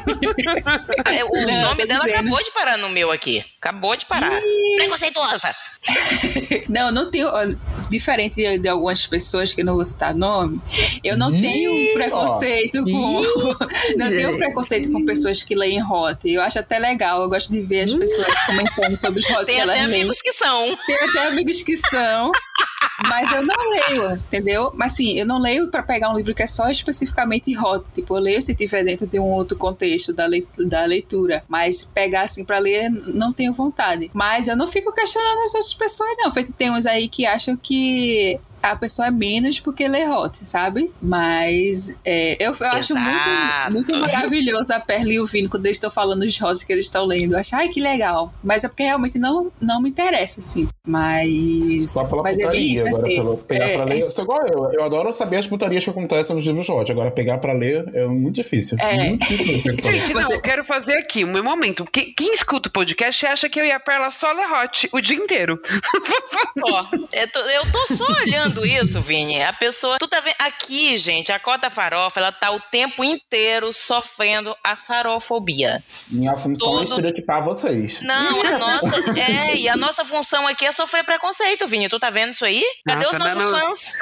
É, o não, nome dela dizendo. acabou de parar no meu aqui. Acabou de parar. Ih. Preconceituosa. não, não tenho. Diferente de, de, algumas pessoas que não vou citar nome, eu não Ih, tenho preconceito ó. com. não tenho preconceito com pessoas que leem hot. Eu acho até legal. Eu gosto de ver as pessoas comentando sobre os que elas leem. Tem até amigos que são. Tem até amigos que são. Mas eu não leio, entendeu? Mas sim, eu não leio para pegar um livro que é só especificamente hot. Tipo, eu leio se tiver dentro de um outro contexto da, da leitura. Mas pegar assim para ler, não tenho vontade. Mas eu não fico questionando as outras pessoas, não. Feito tem uns aí que acham que a pessoa é menos porque lê hot, sabe? Mas é, eu, eu acho muito, muito maravilhoso a Perla e o Vino quando eles estão falando os hots que eles estão lendo. Eu acho, ai, que legal. Mas é porque realmente não, não me interessa, assim. Mas. Só pela mas putaria, é bem isso, agora assim, pelo, pegar é, pra ler. Eu sou igual eu. Eu adoro saber as putarias que acontecem nos livros hot. Agora, pegar pra ler é muito difícil. É. Muito difícil. Gente, não, eu quero fazer aqui um momento. Quem, quem escuta o podcast acha que eu e a Perla só lê hot o dia inteiro. Ó, eu tô, eu tô só olhando isso, Vini. A pessoa. Tu tá vendo. Aqui, gente, a cota farofa, ela tá o tempo inteiro sofrendo a farofobia. Minha função Todo... é estereotipar vocês. Não, a nossa. É, e a nossa função aqui é sofrer preconceito, Vini. Tu tá vendo isso aí? Cadê nossa, os nossos não, fãs?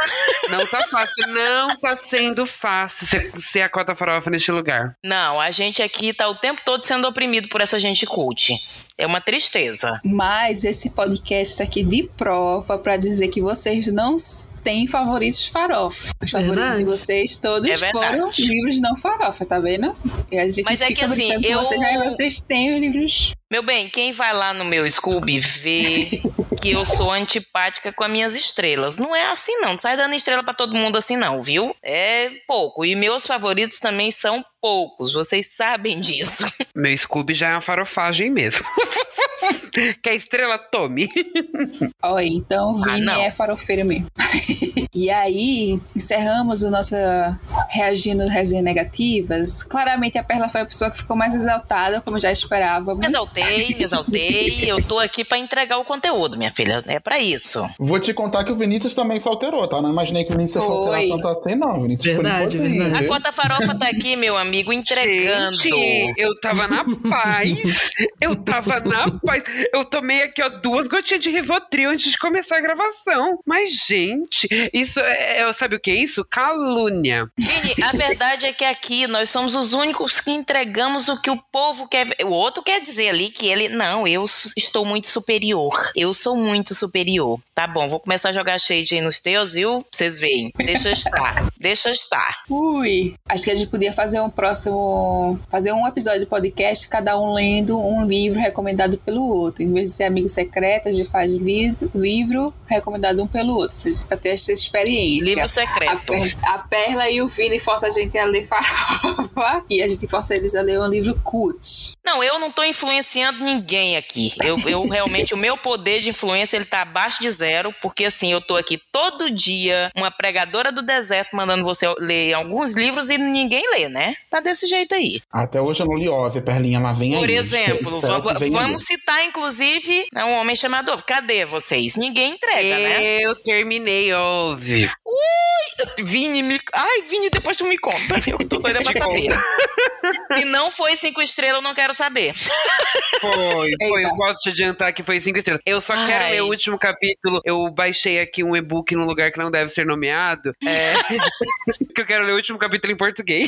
Não tá fácil, não tá sendo fácil ser, ser a cota farofa neste lugar. Não, a gente aqui tá o tempo todo sendo oprimido por essa gente cult. É uma tristeza. Mas esse podcast aqui de prova para dizer que vocês não têm favoritos farofa. Os favoritos verdade. de vocês todos é foram livros não farofa, tá vendo? Mas é que assim, eu... Vocês, aí vocês têm os livros... Meu bem, quem vai lá no meu Scooby vê que eu sou antipática com as minhas estrelas. Não é assim não, não sai dando estrela para todo mundo assim não, viu? É pouco. E meus favoritos também são poucos, vocês sabem disso. Meu Scooby já é uma farofagem mesmo. que a estrela tome. Oi, então o Vini ah, é farofeiro mesmo. e aí, encerramos o nosso reagindo resenhas negativas. Claramente a Perla foi a pessoa que ficou mais exaltada, como já esperávamos. Me exaltei, me exaltei. Eu tô aqui para entregar o conteúdo, minha filha. É para isso. Vou te contar que o Vinícius também se alterou, tá? Não imaginei que o Vinícius se alterar tanto assim, não. O Vinícius verdade, foi verdade. A conta farofa tá aqui, meu amigo, entregando. Gente, eu tava na paz. Eu tava na paz Rapaz, eu tomei aqui, ó, duas gotinhas de Rivotril antes de começar a gravação. Mas, gente, isso é, é sabe o que é isso? Calúnia. Vini, a verdade é que aqui nós somos os únicos que entregamos o que o povo quer. O outro quer dizer ali que ele, não, eu estou muito superior. Eu sou muito superior. Tá bom, vou começar a jogar shade aí nos teus, viu? Vocês veem. Deixa estar. Deixa estar. Ui, acho que a gente podia fazer um próximo. Fazer um episódio de podcast, cada um lendo um livro recomendado pelo outro. Em vez de ser amigo secreto, a gente faz li livro recomendado um pelo outro. Pra ter essa experiência. Livro secreto. A, per a Perla e o Vini forçam a gente a ler farofa e a gente força eles a ler um livro cut. Não, eu não tô influenciando ninguém aqui. Eu, eu realmente, o meu poder de influência, ele tá abaixo de zero, porque assim, eu tô aqui todo dia, uma pregadora do deserto mandando você ler alguns livros e ninguém lê, né? Tá desse jeito aí. Até hoje eu não li óbvio, Perlinha, lá vem Por aí. exemplo, Espero que vamos, vamos citar, inclusive, né, um homem chamado Cadê vocês? Ninguém entrega, né? Eu terminei, ouve. Vini, me... Ai, Vini, depois tu me conta. Eu tô doida pra saber. Se não foi cinco estrelas, eu não quero saber. Foi, foi. Eita. Eu posso te adiantar que foi cinco estrelas. Eu só quero Ai. ler o último capítulo. Eu baixei aqui um e-book num lugar que não deve ser nomeado. É. porque eu quero ler o último capítulo em português.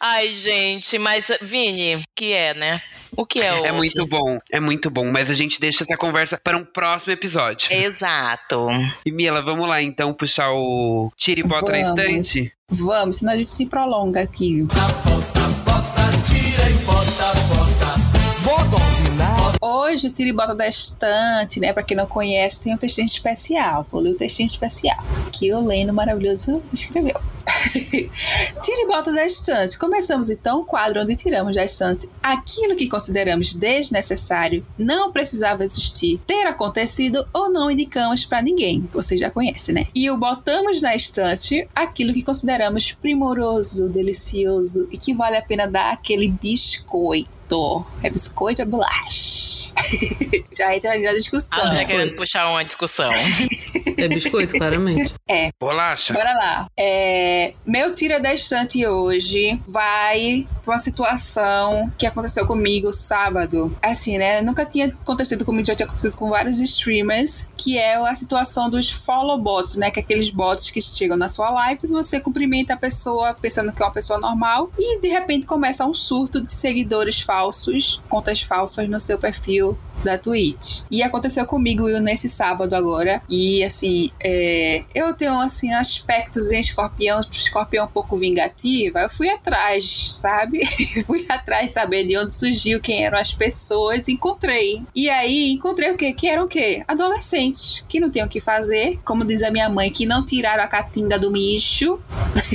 Ai, gente, mas, Vini, que é, né? O que é o. É muito bom, é muito bom. Mas a gente deixa essa conversa para um próximo episódio. Exato. E Mila, vamos lá então puxar o tira e bota na Vamos. estante? Vamos, senão a gente se prolonga aqui. Hoje o Tiribota da Estante, né? Pra quem não conhece, tem um textinho especial. Vou ler o textinho especial que o Leno maravilhoso escreveu. Tiribota da Estante. Começamos então o quadro onde tiramos da estante aquilo que consideramos desnecessário, não precisava existir, ter acontecido ou não indicamos pra ninguém. Você já conhece, né? E o botamos na estante aquilo que consideramos primoroso, delicioso e que vale a pena dar aquele biscoito. É biscoito ou é bolacha? já entra na discussão. Ah, tá querendo puxar uma discussão. É biscoito, claramente. Bolacha? Bora lá. É, meu tira da estante hoje vai pra uma situação que aconteceu comigo sábado. Assim, né? Nunca tinha acontecido comigo, já tinha acontecido com vários streamers, que é a situação dos follow bots, né? Que é aqueles bots que chegam na sua live e você cumprimenta a pessoa pensando que é uma pessoa normal e de repente começa um surto de seguidores falsos, contas falsas no seu perfil da Twitch. E aconteceu comigo Will, nesse sábado agora. E assim, é, eu tenho assim aspectos em escorpião, escorpião um pouco vingativa. Eu fui atrás, sabe? fui atrás saber de onde surgiu, quem eram as pessoas, encontrei. E aí encontrei o quê? Que eram o quê? Adolescentes que não tinham o que fazer, como diz a minha mãe, que não tiraram a catinga do micho.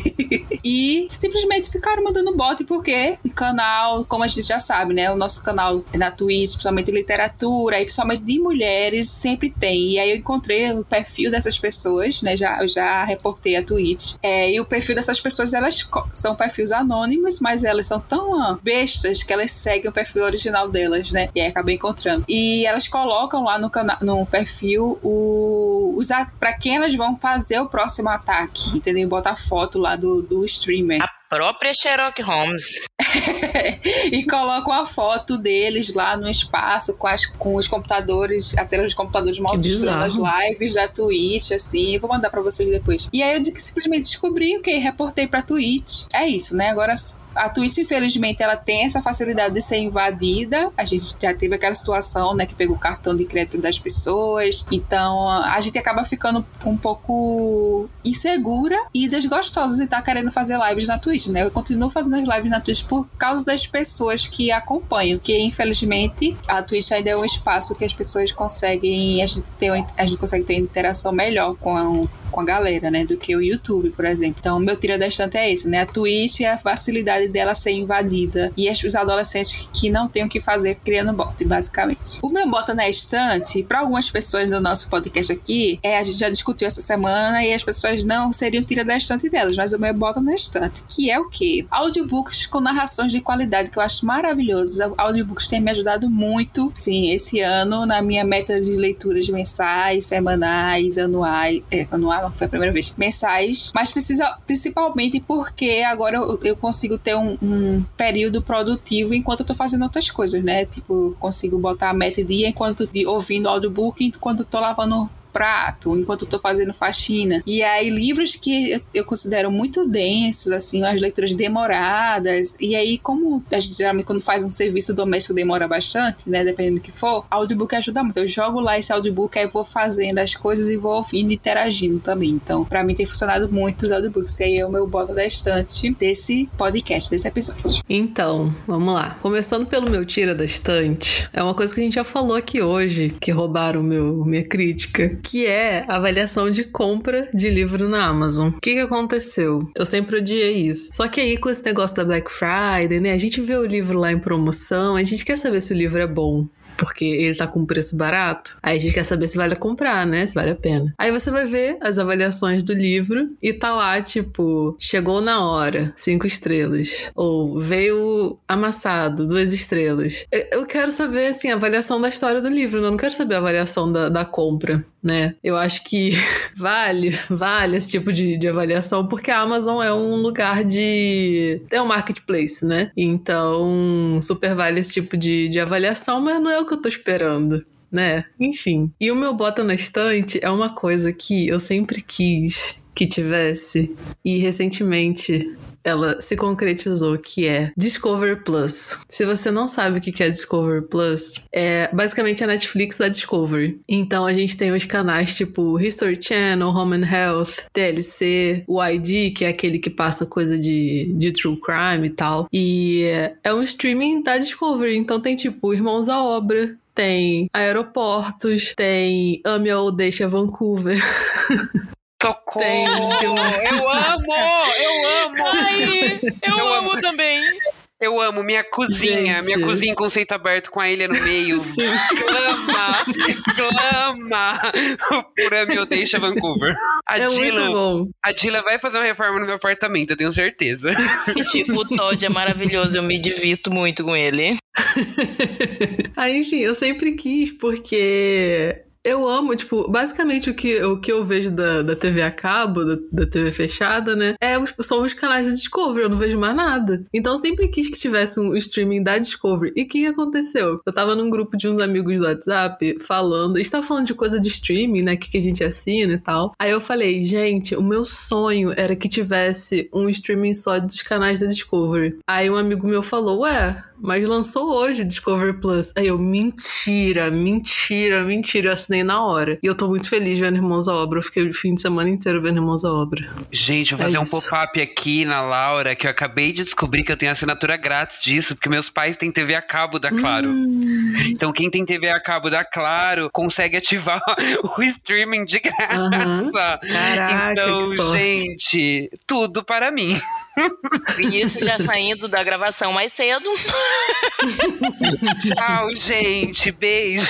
e simplesmente ficaram mandando bot porque o canal, como a gente já sabe, né? O nosso canal na Twitch, principalmente literatura e principalmente de mulheres, sempre tem. E aí eu encontrei o perfil dessas pessoas, né? Já, eu já reportei a Twitch. É, e o perfil dessas pessoas, elas são perfis anônimos, mas elas são tão bestas que elas seguem o perfil original delas, né? E aí acabei encontrando. E elas colocam lá no, cana no perfil o, os a- pra quem elas vão fazer o próximo ataque, entendeu? Bota a foto lá do, do streamer. Própria Sherlock Holmes. e colocam a foto deles lá no espaço com, as, com os computadores, a tela dos computadores mostrando as lives da Twitch, assim. Eu vou mandar pra vocês depois. E aí eu simplesmente descobri o que reportei pra Twitch. É isso, né? Agora a Twitch, infelizmente, ela tem essa facilidade de ser invadida. A gente já teve aquela situação, né, que pegou o cartão de crédito das pessoas. Então, a gente acaba ficando um pouco insegura e desgostosa de estar querendo fazer lives na Twitch, né? Eu continuo fazendo as lives na Twitch por causa das pessoas que acompanham, que infelizmente a Twitch ainda é um espaço que as pessoas conseguem, a gente, ter, uma- a gente consegue ter interação melhor com a, com a galera, né? Do que o YouTube, por exemplo. Então, meu tira da estante é esse, né? A Twitch é a facilidade dela ser invadida. E os adolescentes que não têm o que fazer criando bot, basicamente. O meu bota na estante, para algumas pessoas do nosso podcast aqui, é, a gente já discutiu essa semana e as pessoas não seriam tira da estante delas, mas o meu bota na estante, que é o quê? Audiobooks com narrações de qualidade, que eu acho maravilhosos. Audiobooks têm me ajudado muito, sim, esse ano, na minha meta de leituras mensais, semanais, anuais. É, anual foi a primeira vez. Mensais, mas precisa, principalmente porque agora eu, eu consigo ter um, um, período produtivo enquanto eu tô fazendo outras coisas, né? Tipo, consigo botar a meta dia enquanto de, ouvindo audiobook enquanto tô lavando prato, enquanto eu tô fazendo faxina. E aí, livros que eu, considero muito densos, assim, as leituras demoradas. E aí, como a gente geralmente, quando faz um serviço doméstico, demora bastante, né? Dependendo do que for, audiobook ajuda muito. Eu jogo lá esse audiobook, aí vou fazendo as coisas e vou ouvindo e interagindo também. Então, pra mim tem funcionado muito os audiobooks. E aí é o meu bota da estante desse podcast, desse episódio. Então, vamos lá. Começando pelo meu tira da estante, é uma coisa que a gente já falou aqui hoje, que roubaram meu, minha crítica, que é avaliação de compra de livro na Amazon. O que, que aconteceu? Eu sempre odiei isso. Só que aí, com esse negócio da Black Friday, né? A gente vê o livro lá em promoção, a gente quer saber se o livro é bom porque ele tá com preço barato. Aí a gente quer saber se vale comprar, né? Se vale a pena. Aí você vai ver as avaliações do livro e tá lá, tipo, chegou na hora, cinco estrelas. Ou veio amassado, duas estrelas. Eu quero saber, assim, a avaliação da história do livro, né? eu não quero saber a avaliação da, da compra né? Eu acho que vale, vale esse tipo de, de avaliação, porque a Amazon é um lugar de. é um marketplace, né? Então, super vale esse tipo de, de avaliação, mas não é o que eu tô esperando. Né? Enfim. E o meu bota na estante é uma coisa que eu sempre quis que tivesse. E recentemente ela se concretizou, que é Discover Plus. Se você não sabe o que é Discover Plus, é basicamente a Netflix da Discovery. Então a gente tem os canais tipo History Channel, Home and Health, TLC, o ID, que é aquele que passa coisa de, de true crime e tal. E é um streaming da Discovery, então tem tipo Irmãos à Obra, tem aeroportos, tem Ame ou Deixa Vancouver. Socorro! Eu amo! Eu amo! Ai, eu, eu amo, amo também! Eu amo minha cozinha, Gente. minha cozinha conceito aberto com a ilha no meio. Sim. Clama, clama por Ame Deixa Vancouver. A é Dila, A Dila vai fazer uma reforma no meu apartamento, eu tenho certeza. E, tipo, o Todd é maravilhoso, eu me divirto muito com ele. Aí, enfim, eu sempre quis, porque eu amo, tipo, basicamente o que, o que eu vejo da, da TV a cabo, da, da TV fechada, né? É, são os canais de Discovery, eu não vejo mais nada. Então sempre quis que tivesse um streaming da Discovery. E o que aconteceu? Eu tava num grupo de uns amigos do WhatsApp falando, a gente tava falando de coisa de streaming, né? Que, que a gente assina e tal. Aí eu falei, gente, o meu sonho era que tivesse um streaming só dos canais da Discovery. Aí um amigo meu falou, ué, mas lançou hoje o Discovery Plus. Aí eu, mentira, mentira, mentira. Eu assinei na hora. E eu tô muito feliz vendo Irmãos à Obra. Eu fiquei o fim de semana inteiro vendo Irmãos à Obra. Gente, vou fazer é um pop-up aqui na Laura, que eu acabei de descobrir que eu tenho assinatura grátis disso, porque meus pais têm TV a cabo da Claro. Hum. Então, quem tem TV a cabo da Claro consegue ativar o streaming de graça. Uhum. Caraca, então, gente, tudo para mim. E isso já saindo da gravação mais cedo. Tchau, gente. Beijo.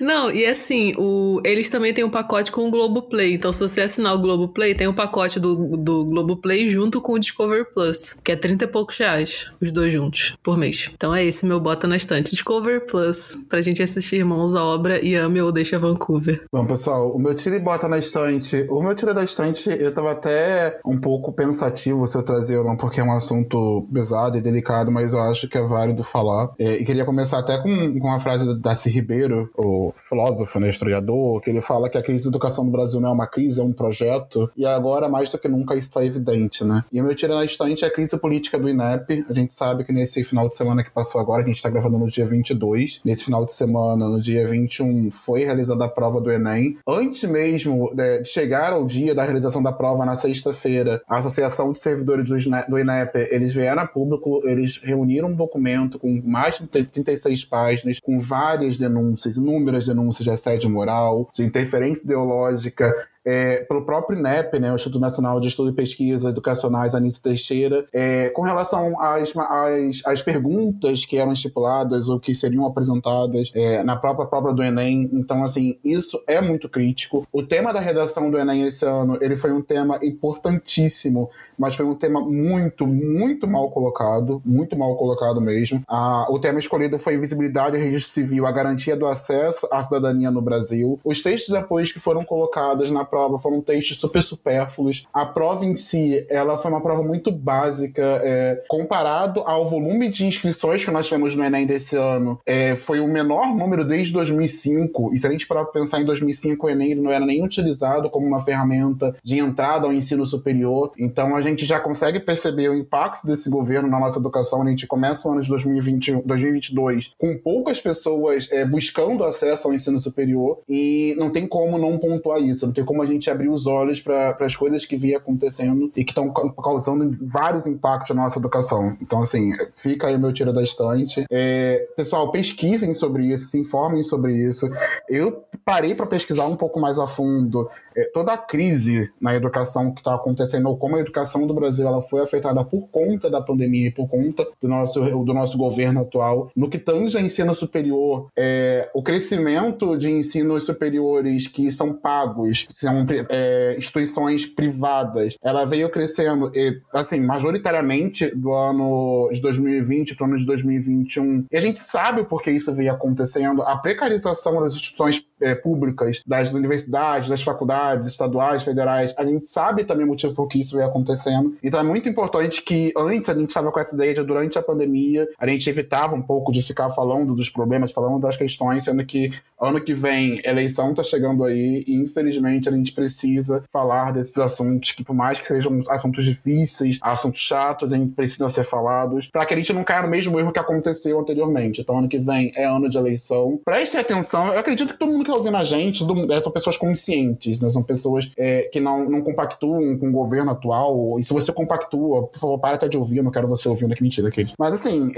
Não, e assim, o, eles também têm um pacote com o Globoplay. Então, se você assinar o Globoplay, tem um pacote do, do Globoplay junto com o Discover Plus, que é 30 e poucos reais, os dois juntos, por mês. Então é esse meu bota na estante. Discover Plus, pra gente assistir Irmãos à Obra e Ame ou Deixa Vancouver. Bom, pessoal, o meu tira e bota na estante. O meu tira da estante, eu tava até um pouco pensativo se eu trazer ou não, porque é um assunto pesado e delicado, mas eu acho que é válido falar. É, e queria começar até com, com uma frase da Darcy Ribeiro, o filósofo, né, historiador, que ele fala que a crise da educação no Brasil não é uma crise, é um projeto, e agora mais do que nunca está evidente, né? E o meu tiro na estante é a crise política do INEP. A gente sabe que nesse final de semana que passou agora, a gente está gravando no dia 22, nesse final de semana, no dia 21, foi realizada a prova do Enem. Antes mesmo né, de chegar ao dia da realização da prova, na sexta-feira, a Associação de Servidores do INEP, eles vieram a público, eles reuniram um documento com mais de 36 páginas, com várias denúncias, inúmeras denúncias de assédio moral, de interferência ideológica, é, pelo próprio INEP, né, o Instituto Nacional de Estudo e Pesquisa Educacionais, Anísio Teixeira, é, com relação às, às, às, perguntas que eram estipuladas ou que seriam apresentadas é, na própria prova do Enem. Então, assim, isso é muito crítico. O tema da redação do Enem esse ano, ele foi um tema importantíssimo, mas foi um tema muito, muito mal colocado, muito mal colocado mesmo. Ah, o tema escolhido foi visibilidade e registro civil, a garantia do acesso à cidadania no Brasil. Os textos de apoio que foram colocados na prova foram textos super supérfluos. A prova em si, ela foi uma prova muito básica, é, comparado ao volume de inscrições que nós tivemos no Enem desse ano, é, foi o menor número desde 2005. E se a gente parar para pensar em 2005, o Enem não era nem utilizado como uma ferramenta de entrada ao ensino superior. Então a gente já consegue perceber o impacto desse governo na nossa educação. A gente começa o ano de 2020, 2022 com poucas pessoas é, buscando acesso ao ensino superior e não tem como não pontuar isso, não tem como a gente abrir os olhos para as coisas que vêm acontecendo e que estão causando vários impactos na nossa educação. Então, assim, fica aí meu tiro da estante. É, pessoal, pesquisem sobre isso, se informem sobre isso. Eu parei para pesquisar um pouco mais a fundo é, toda a crise na educação que está acontecendo, ou como a educação do Brasil ela foi afetada por conta da pandemia e por conta do nosso, do nosso governo atual. No que tange a ensino superior, é, o crescimento de ensinos superiores que são pagos, são é, instituições privadas, ela veio crescendo, assim, majoritariamente do ano de 2020 para o ano de 2021. E a gente sabe por que isso veio acontecendo. A precarização das instituições é, públicas, das universidades, das faculdades estaduais, federais, a gente sabe também o motivo por que isso veio acontecendo. Então é muito importante que antes a gente estava com essa ideia de durante a pandemia a gente evitava um pouco de ficar falando dos problemas, falando das questões, sendo que ano que vem eleição está chegando aí e infelizmente a gente precisa falar desses assuntos que por mais que sejam assuntos difíceis, assuntos chatos, a gente precisa ser falados para que a gente não caia no mesmo erro que aconteceu anteriormente. Então ano que vem é ano de eleição. Prestem atenção, eu acredito que todo mundo que está ouvindo a gente do, é, são pessoas conscientes, né? São pessoas é, que não, não compactuam com o governo atual. E se você compactua, por favor, para até de ouvir, eu não quero você ouvindo, que mentira, aquele. Mas assim,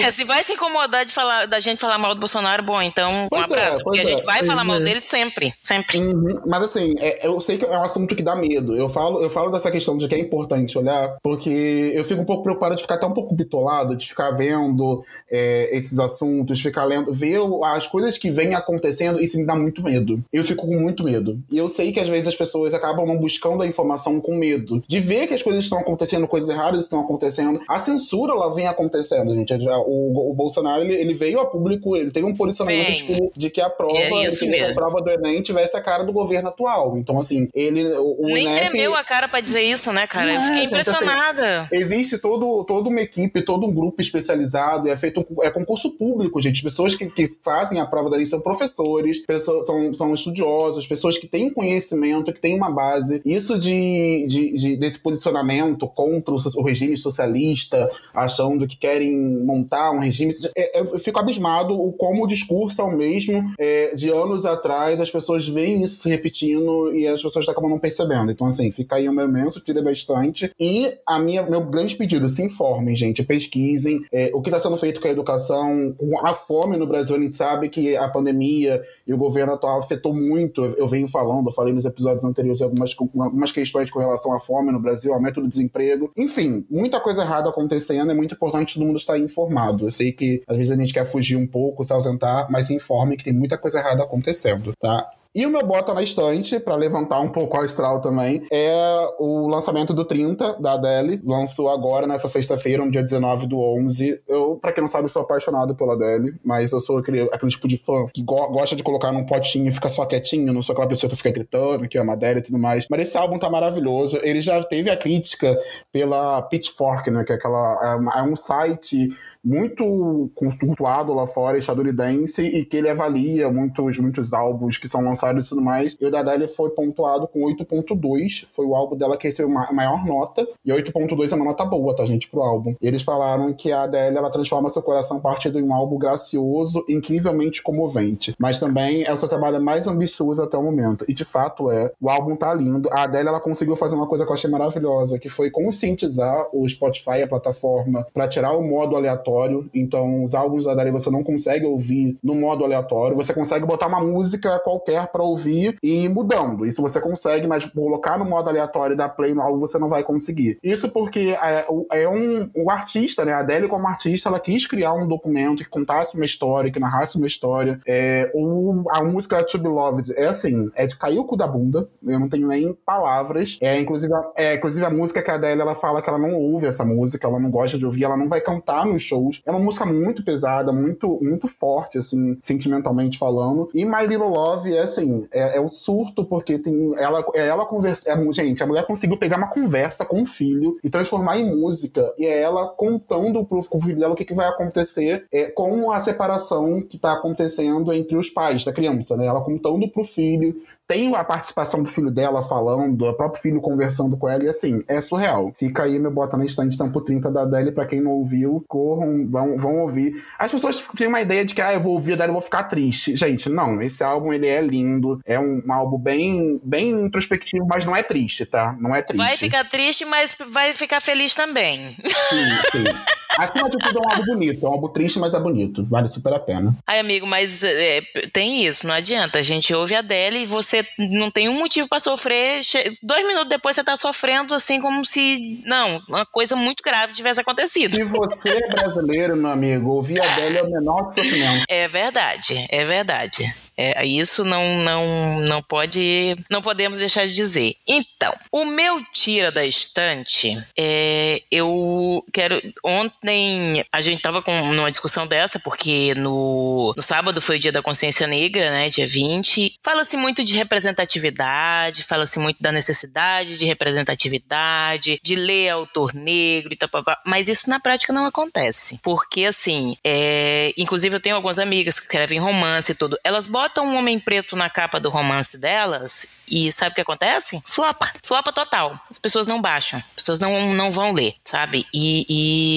é, se vai se incomodar de falar, da gente falar mal do Bolsonaro, bom, então um abraço, porque a gente vai falar mal dele sempre, sempre. Uhum. Mas assim, eu sei que é um assunto que dá medo. Eu falo, eu falo dessa questão de que é importante olhar, porque eu fico um pouco preocupado de ficar até um pouco bitolado, de ficar vendo esses assuntos, ficar lendo, ver as coisas que vêm acontecendo, isso me dá muito medo. Eu fico com muito medo. E eu sei que às vezes as pessoas acabam não buscando a informação com medo de ver que as coisas estão acontecendo, coisas erradas estão acontecendo. A censura, ela vem acontecendo, gente. O, o Bolsonaro, ele, ele, veio a público, ele teve um posicionamento tipo, de que a prova, é que a prova do Enem tivesse a cara do governo atual. Então, assim, ele. O, Nem INEP, tremeu a cara para dizer isso, né, cara? eu fiquei é, impressionada. Assim, existe todo, toda uma equipe, todo um grupo especializado, e é feito é concurso público, gente. Pessoas que, que fazem a prova da lei são professores, pessoas, são, são estudiosos, pessoas que têm conhecimento, que têm uma base. Isso de, de, de desse posicionamento contra o regime socialista, achando que querem montar um regime. É, é, eu fico abismado o como o discurso é o mesmo é, de anos atrás, as pessoas veem isso se repetindo e as pessoas acabam não percebendo. Então, assim, fica aí o meu imenso tira bastante. E a minha, meu grande pedido, se informem, gente, pesquisem é, o que está sendo feito com a educação, a fome no Brasil, a gente sabe que a pandemia e o governo atual afetou muito. Eu venho falando, eu falei nos episódios anteriores algumas, algumas questões com relação à fome no Brasil, aumento do desemprego. Enfim, muita coisa errada acontecendo, é muito importante todo mundo estar informado. Eu sei que às vezes a gente quer fugir um pouco, se ausentar, mas se informe que tem muita coisa errada acontecendo, tá? E o meu bota na estante, para levantar um pouco o astral também, é o lançamento do 30 da Adele. Lançou agora, nessa sexta-feira, no dia 19 do 11. Eu, pra quem não sabe, sou apaixonado pela Adele, mas eu sou aquele, aquele tipo de fã que go gosta de colocar num potinho e ficar só quietinho, não sou aquela pessoa que fica gritando, que ama a Adele e tudo mais. Mas esse álbum tá maravilhoso. Ele já teve a crítica pela Pitchfork, né, que é aquela. é, é um site muito cultuado lá fora, estadunidense, e que ele avalia muitos, muitos álbuns que são lançados e tudo mais. E o da Adele foi pontuado com 8.2, foi o álbum dela que recebeu a maior nota, e 8.2 é uma nota boa, tá, gente, pro álbum. E eles falaram que a Adele, ela transforma seu coração a partir de um álbum gracioso, incrivelmente comovente, mas também é o seu trabalho mais ambicioso até o momento. E de fato é. O álbum tá lindo. A Adele, ela conseguiu fazer uma coisa que eu achei maravilhosa, que foi conscientizar o Spotify, a plataforma, para tirar o modo aleatório aleatório. Então, os álbuns da Dari você não consegue ouvir no modo aleatório. Você consegue botar uma música qualquer para ouvir e ir mudando. Isso você consegue, mas colocar no modo aleatório dar play no álbum você não vai conseguir. Isso porque é, é um o artista, né? A Adele como artista, ela quis criar um documento que contasse uma história, que narrasse uma história. É, o, a música To Be Loved é assim, é de cair o cu da bunda. Eu não tenho nem palavras. É inclusive, é, inclusive a música que a Adele ela fala que ela não ouve essa música, ela não gosta de ouvir, ela não vai cantar no show shows. É uma música muito pesada, muito, muito forte, assim, sentimentalmente falando. E My Little Love é assim, é, é o surto, porque tem ela, é ela conversa. É, gente, a mulher conseguiu pegar uma conversa com o filho e transformar em música. E é ela contando pro, pro filho dela o que, que vai acontecer é, com a separação que tá acontecendo entre os pais da criança, né? Ela contando pro filho tem a participação do filho dela falando, o próprio filho conversando com ela, e assim, é surreal. Fica aí meu Bota na Estante Tampo 30 da Adele, pra quem não ouviu, corram, vão, vão ouvir. As pessoas têm uma ideia de que, ah, eu vou ouvir a Adele e vou ficar triste. Gente, não, esse álbum, ele é lindo, é um, um álbum bem, bem introspectivo, mas não é triste, tá? Não é triste. Vai ficar triste, mas vai ficar feliz também. Sim, sim. Acima de tudo, é um álbum bonito. É um álbum triste, mas é bonito. Vale super a pena. Ai, amigo, mas é, tem isso, não adianta. A gente ouve a Adele e você não tem um motivo para sofrer. Dois minutos depois você tá sofrendo assim como se, não, uma coisa muito grave tivesse acontecido. Se você é brasileiro, meu amigo, ouvir a Adele é o menor sofrimento. É verdade, é verdade. É, isso não, não, não pode, não podemos deixar de dizer. Então, o meu tira da estante, é, eu quero. Ontem a gente tava com numa discussão dessa, porque no, no sábado foi o dia da consciência negra, né? Dia 20. Fala-se muito de representatividade, fala-se muito da necessidade de representatividade, de ler autor negro e tal, mas isso na prática não acontece. Porque, assim, é, inclusive eu tenho algumas amigas que escrevem romance e tudo, elas botam botam um homem preto na capa do romance delas e sabe o que acontece? Flopa. Flopa total. As pessoas não baixam. As pessoas não, não vão ler, sabe? E,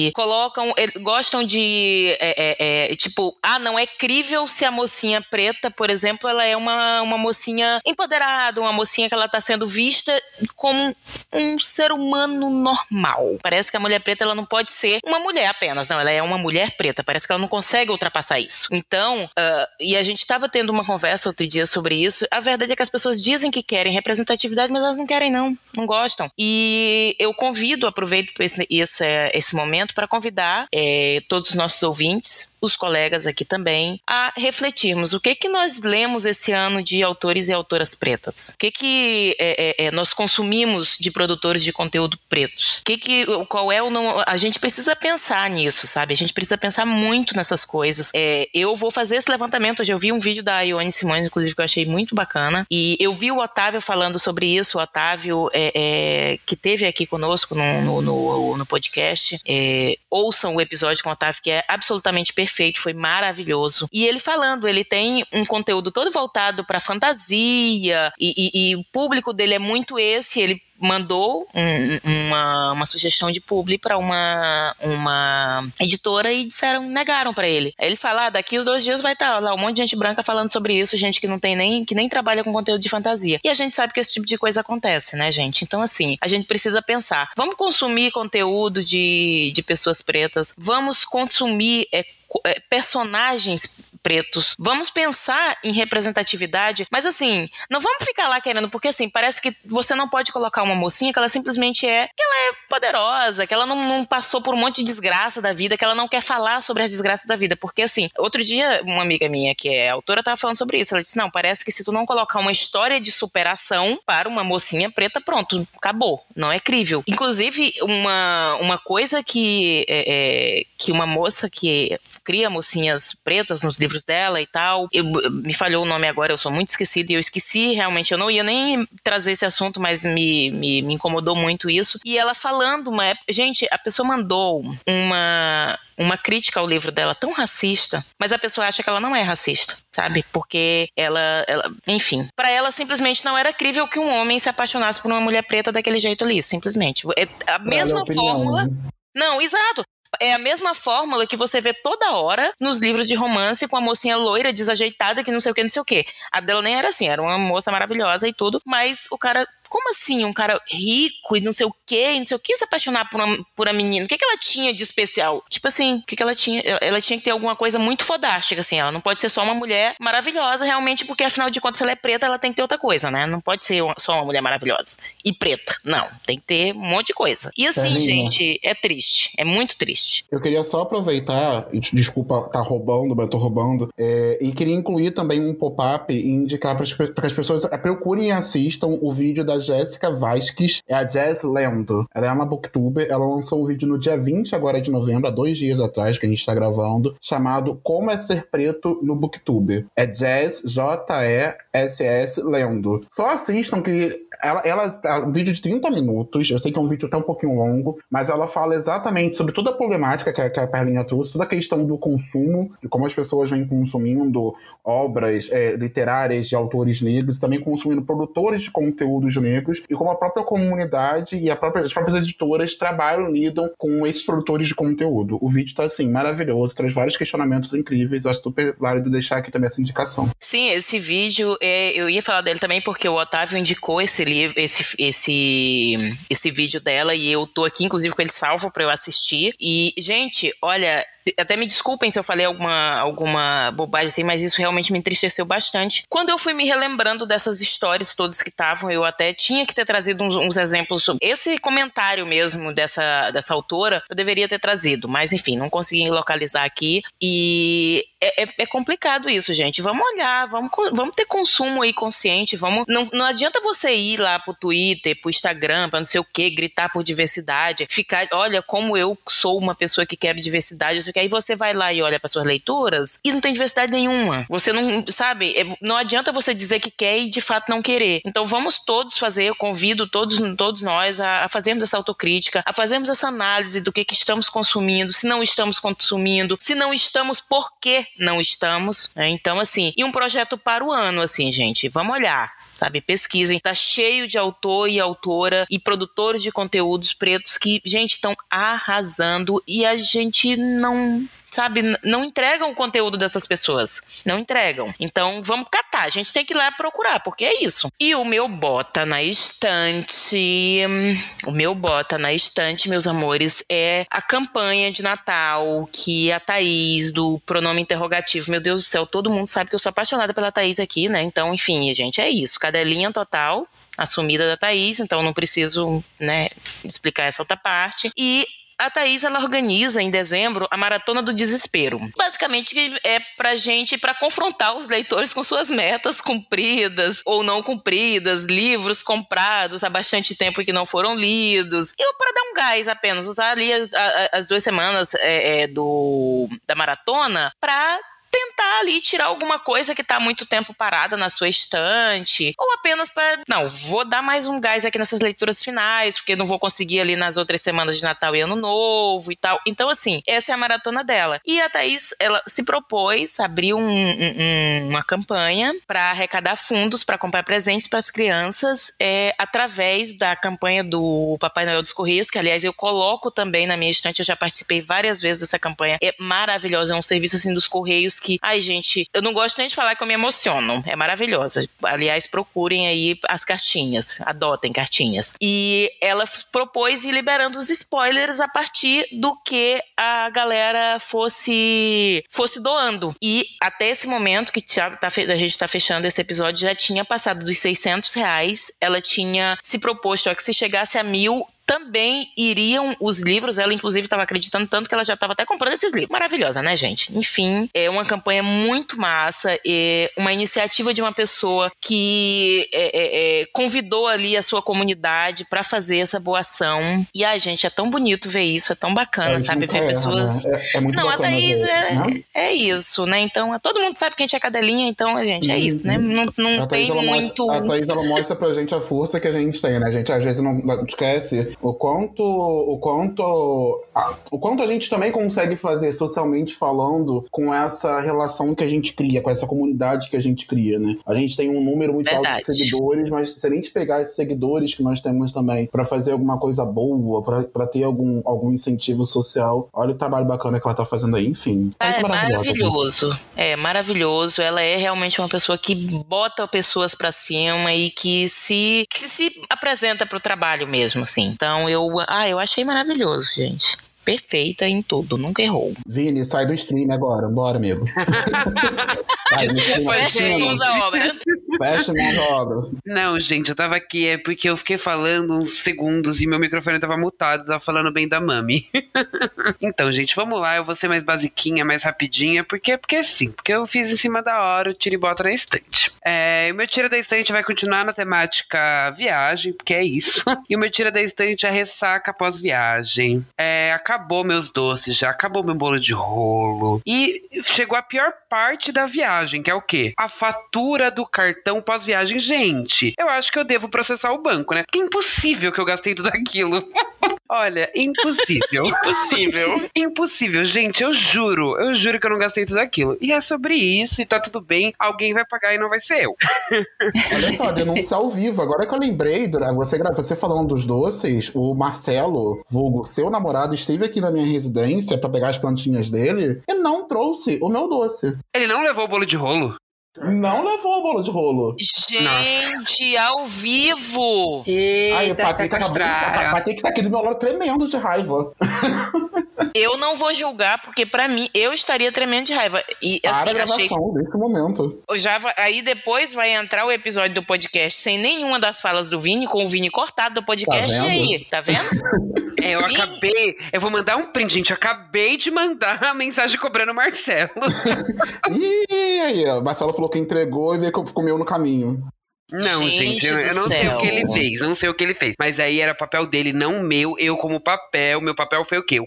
e colocam. Gostam de. É, é, é, tipo, ah, não é crível se a mocinha preta, por exemplo, ela é uma, uma mocinha empoderada, uma mocinha que ela tá sendo vista como um ser humano normal. Parece que a mulher preta ela não pode ser uma mulher apenas, não. Ela é uma mulher preta. Parece que ela não consegue ultrapassar isso. Então, uh, e a gente estava tendo uma conversa outro dia sobre isso. A verdade é que as pessoas dizem que querem representatividade, mas elas não querem, não. Não gostam. E eu convido, aproveito esse, esse, esse momento para convidar é, todos os nossos ouvintes, os colegas aqui também, a refletirmos o que que nós lemos esse ano de autores e autoras pretas. O que que é, é, é nós consumimos de produtores de conteúdo pretos. O que que, qual é o... Não, a gente precisa pensar nisso, sabe? A gente precisa pensar muito nessas coisas. É, eu vou fazer esse levantamento. Hoje eu vi um vídeo da Ione Simões, inclusive, que eu achei muito bacana. E eu vi o Otávio falando sobre isso. O Otávio, é, é, que teve aqui conosco no, no, no, no podcast. Ouçam o episódio com o Otávio, que é absolutamente perfeito, foi maravilhoso. E ele falando, ele tem um conteúdo todo voltado para fantasia, e, e, e o público dele é muito esse. Ele mandou um, uma, uma sugestão de publi para uma, uma editora e disseram, negaram para ele. Ele fala, ah, daqui os dois dias vai estar tá lá um monte de gente branca falando sobre isso, gente que não tem nem, que nem trabalha com conteúdo de fantasia. E a gente sabe que esse tipo de coisa acontece, né, gente? Então, assim, a gente precisa pensar, vamos consumir conteúdo de, de pessoas pretas, vamos consumir é personagens pretos. Vamos pensar em representatividade, mas assim, não vamos ficar lá querendo, porque assim, parece que você não pode colocar uma mocinha que ela simplesmente é, que ela é poderosa, que ela não, não passou por um monte de desgraça da vida, que ela não quer falar sobre as desgraças da vida, porque assim, outro dia uma amiga minha que é autora tava falando sobre isso, ela disse, não, parece que se tu não colocar uma história de superação para uma mocinha preta, pronto, acabou, não é crível. Inclusive, uma, uma coisa que, é, é, que uma moça que cria mocinhas pretas nos livros dela e tal. Eu, me falhou o nome agora, eu sou muito esquecida e eu esqueci realmente. Eu não ia nem trazer esse assunto, mas me, me, me incomodou muito isso. E ela falando uma época. Gente, a pessoa mandou uma, uma crítica ao livro dela tão racista, mas a pessoa acha que ela não é racista, sabe? Porque ela, ela enfim, para ela simplesmente não era crível que um homem se apaixonasse por uma mulher preta daquele jeito ali, simplesmente. É a mesma fórmula. Né? Não, exato é a mesma fórmula que você vê toda hora nos livros de romance com a mocinha loira, desajeitada, que não sei o que, não sei o que. A dela nem era assim, era uma moça maravilhosa e tudo, mas o cara como assim um cara rico e não sei o quê, não sei o que se apaixonar por uma, por uma menina? O que, que ela tinha de especial? Tipo assim, o que, que ela tinha? Ela, tinha que ter alguma coisa muito fodástica, assim. Ela não pode ser só uma mulher maravilhosa, realmente, porque afinal de contas, se ela é preta, ela tem que ter outra coisa, né? Não pode ser só uma mulher maravilhosa e preta. Não, tem que ter um monte de coisa. E assim, gente, é triste. É muito triste. Eu queria só aproveitar, e desculpa tá roubando, mas eu tô roubando, é, e queria incluir também um pop-up e indicar para as pessoas é, procurem e assistam o vídeo das Jéssica Vasques, é a Jazz Lendo. Ela é uma booktuber, ela lançou um vídeo no dia 20 agora de novembro, há dois dias atrás que a gente tá gravando, chamado Como é Ser Preto no Booktube. É Jazz, J-E-S-S Lendo. Só assistam que ela, ela é um vídeo de 30 minutos, eu sei que é um vídeo até um pouquinho longo, mas ela fala exatamente sobre toda a problemática que a, que a Perlinha trouxe, toda a questão do consumo, de como as pessoas vêm consumindo obras é, literárias de autores negros, também consumindo produtores de conteúdos negros, e como a própria comunidade e própria, as próprias editoras trabalham, lidam com esses produtores de conteúdo. O vídeo tá, assim, maravilhoso, traz vários questionamentos incríveis, eu acho super válido deixar aqui também essa indicação. Sim, esse vídeo, é, eu ia falar dele também porque o Otávio indicou esse livro, esse, esse, esse vídeo dela, e eu tô aqui, inclusive, com ele salvo para eu assistir. E, gente, olha, até me desculpem se eu falei alguma, alguma bobagem assim, mas isso realmente me entristeceu bastante. Quando eu fui me relembrando dessas histórias todas que estavam, eu até tinha que ter trazido uns, uns exemplos sobre esse comentário mesmo dessa, dessa autora, eu deveria ter trazido, mas enfim, não consegui localizar aqui. E é, é, é, complicado isso, gente. Vamos olhar, vamos, vamos ter consumo aí consciente, vamos. Não, não adianta você ir lá pro Twitter, pro Instagram, pra não sei o que, gritar por diversidade, ficar, olha, como eu sou uma pessoa que quero diversidade, que aí você vai lá e olha para suas leituras e não tem diversidade nenhuma. Você não, sabe, é, não adianta você dizer que quer e de fato não querer. Então vamos todos fazer, eu convido todos, todos nós a, a fazermos essa autocrítica, a fazermos essa análise do que, que estamos consumindo, se não estamos consumindo, se não estamos, por que não estamos. Né? Então, assim, e um projeto para o ano, assim, gente, vamos olhar sabe? Pesquisem. Tá cheio de autor e autora e produtores de conteúdos pretos que, gente, estão arrasando e a gente não sabe, não entregam o conteúdo dessas pessoas. Não entregam. Então, vamos catar. A gente tem que ir lá procurar, porque é isso. E o meu bota na estante. O meu bota na estante, meus amores, é a campanha de Natal que a Thaís, do pronome interrogativo. Meu Deus do céu, todo mundo sabe que eu sou apaixonada pela Thaís aqui, né? Então, enfim, gente, é isso. Cadelinha total assumida da Thaís, então não preciso, né, explicar essa outra parte. E a Thaís ela organiza em dezembro a Maratona do Desespero. Basicamente é pra gente para confrontar os leitores com suas metas cumpridas ou não cumpridas, livros comprados há bastante tempo que não foram lidos. E para dar um gás apenas, usar ali as, as duas semanas é, é, do da maratona para tentar ali tirar alguma coisa que tá muito tempo parada na sua estante, ou apenas para, não, vou dar mais um gás aqui nessas leituras finais, porque não vou conseguir ali nas outras semanas de Natal e Ano Novo e tal. Então, assim, essa é a maratona dela. E a Thaís, ela se propôs abrir um, um, uma campanha para arrecadar fundos para comprar presentes para as crianças é, através da campanha do Papai Noel dos Correios, que aliás eu coloco também na minha estante, eu já participei várias vezes dessa campanha. É maravilhosa, é um serviço assim dos Correios que, ai gente, eu não gosto nem de falar que eu me emociono, é maravilhosa. Aliás, procurem aí as cartinhas, adotem cartinhas. E ela propôs ir liberando os spoilers a partir do que a galera fosse fosse doando. E até esse momento que tá, a gente está fechando esse episódio já tinha passado dos 600 reais. Ela tinha se proposto a que se chegasse a mil, também iriam os livros. Ela, inclusive, estava acreditando tanto que ela já estava até comprando esses livros. Maravilhosa, né, gente? Enfim, é uma campanha muito massa, é uma iniciativa de uma pessoa que é, é, é convidou ali a sua comunidade para fazer essa boa ação. E, ai, gente, é tão bonito ver isso, é tão bacana, sabe? Ver pessoas. Né? É, é, muito Não, a Thaís é, né? é isso, né? Então, todo mundo sabe que a gente é cadelinha, então, gente, é isso, né? Não, não tem muito. Mostra, a Thaís, ela mostra pra gente a força que a gente tem, né? A gente às vezes não esquece o quanto o quanto a, o quanto a gente também consegue fazer socialmente falando com essa relação que a gente cria, com essa comunidade que a gente cria, né? A gente tem um número muito Verdade. alto de seguidores, mas se a gente pegar esses seguidores que nós temos também para fazer alguma coisa boa, para ter algum, algum incentivo social, olha o trabalho bacana que ela tá fazendo aí, enfim. Tá é maravilhoso. É maravilhoso. Ela é realmente uma pessoa que bota pessoas para cima e que se que se apresenta para o trabalho mesmo, assim. Então eu, ah, eu achei maravilhoso, gente perfeita em tudo, nunca errou. Vini, sai do stream agora, bora, amigo. Foi a obra. Fecha minha obra. Não, gente, eu tava aqui, é porque eu fiquei falando uns segundos e meu microfone tava mutado, tava falando bem da Mami. então, gente, vamos lá, eu vou ser mais basiquinha, mais rapidinha, porque, porque sim, porque eu fiz em cima da hora o tira e bota na estante. É, o meu tira da estante vai continuar na temática viagem, porque é isso. e o meu tira da estante é ressaca pós-viagem. É, acabou meus doces já, acabou meu bolo de rolo. E chegou a pior parte da viagem, que é o quê? A fatura do cartão pós-viagem. Gente, eu acho que eu devo processar o banco, né? Porque é impossível que eu gastei tudo aquilo. Olha, impossível. Impossível. impossível, gente, eu juro. Eu juro que eu não gastei tudo aquilo. E é sobre isso, e tá tudo bem. Alguém vai pagar e não vai ser eu. Olha só, denúncia ao vivo. Agora que eu lembrei, você, você falando dos doces, o Marcelo, vulgo, seu namorado, esteve aqui na minha residência pra pegar as plantinhas dele e não trouxe o meu doce. Ele não levou o bolo de rolo? Não levou a bola de rolo. Gente, ao vivo! Eita, Ai, o Patrick acabou de- sequestraram. o Patrick tá aqui do meu lado tremendo de raiva. Eu não vou julgar, porque pra mim, eu estaria tremendo de raiva. E Para assim, a achei gravação desse momento. Eu já aí depois vai entrar o episódio do podcast sem nenhuma das falas do Vini, com o Vini cortado do podcast. Tá e aí, tá vendo? É, eu Ih. acabei. Eu vou mandar um print, gente. Eu acabei de mandar a mensagem cobrando o Marcelo. Ih, aí, o Marcelo falou que entregou e veio que comeu no caminho. Não, Gente gente, eu, eu não sei céu. o que ele fez, não sei o que ele fez. Mas aí era papel dele, não meu. Eu, como papel, meu papel foi o quê? Eu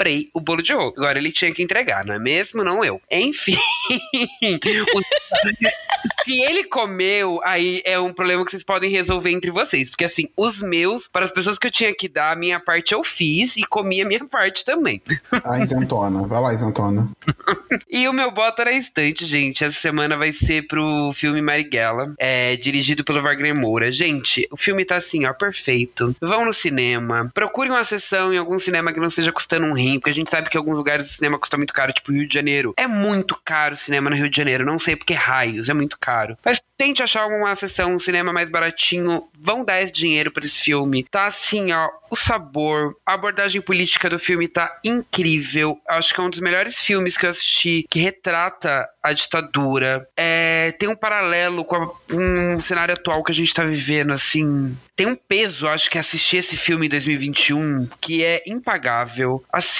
comprei o bolo de rolo. Agora ele tinha que entregar, não é mesmo? Não eu. Enfim. Se ele comeu, aí é um problema que vocês podem resolver entre vocês. Porque assim, os meus, para as pessoas que eu tinha que dar, a minha parte eu fiz e comi a minha parte também. A isentona. Vai lá, isentona. E o meu bota na estante, gente. Essa semana vai ser pro filme Marighella, é, dirigido pelo Wagner Moura. Gente, o filme tá assim, ó, perfeito. Vão no cinema, procurem uma sessão em algum cinema que não seja custando um rim, porque a gente sabe que alguns lugares de cinema custa muito caro, tipo Rio de Janeiro. É muito caro o cinema no Rio de Janeiro, não sei porque raios, é muito caro. Mas tente achar uma sessão, um cinema mais baratinho, vão dar esse dinheiro pra esse filme. Tá assim, ó, o sabor, a abordagem política do filme tá incrível. Acho que é um dos melhores filmes que eu assisti que retrata a ditadura. É, tem um paralelo com a- um cenário atual que a gente tá vivendo, assim. Tem um peso, acho que assistir esse filme em 2021 que é impagável. Assim,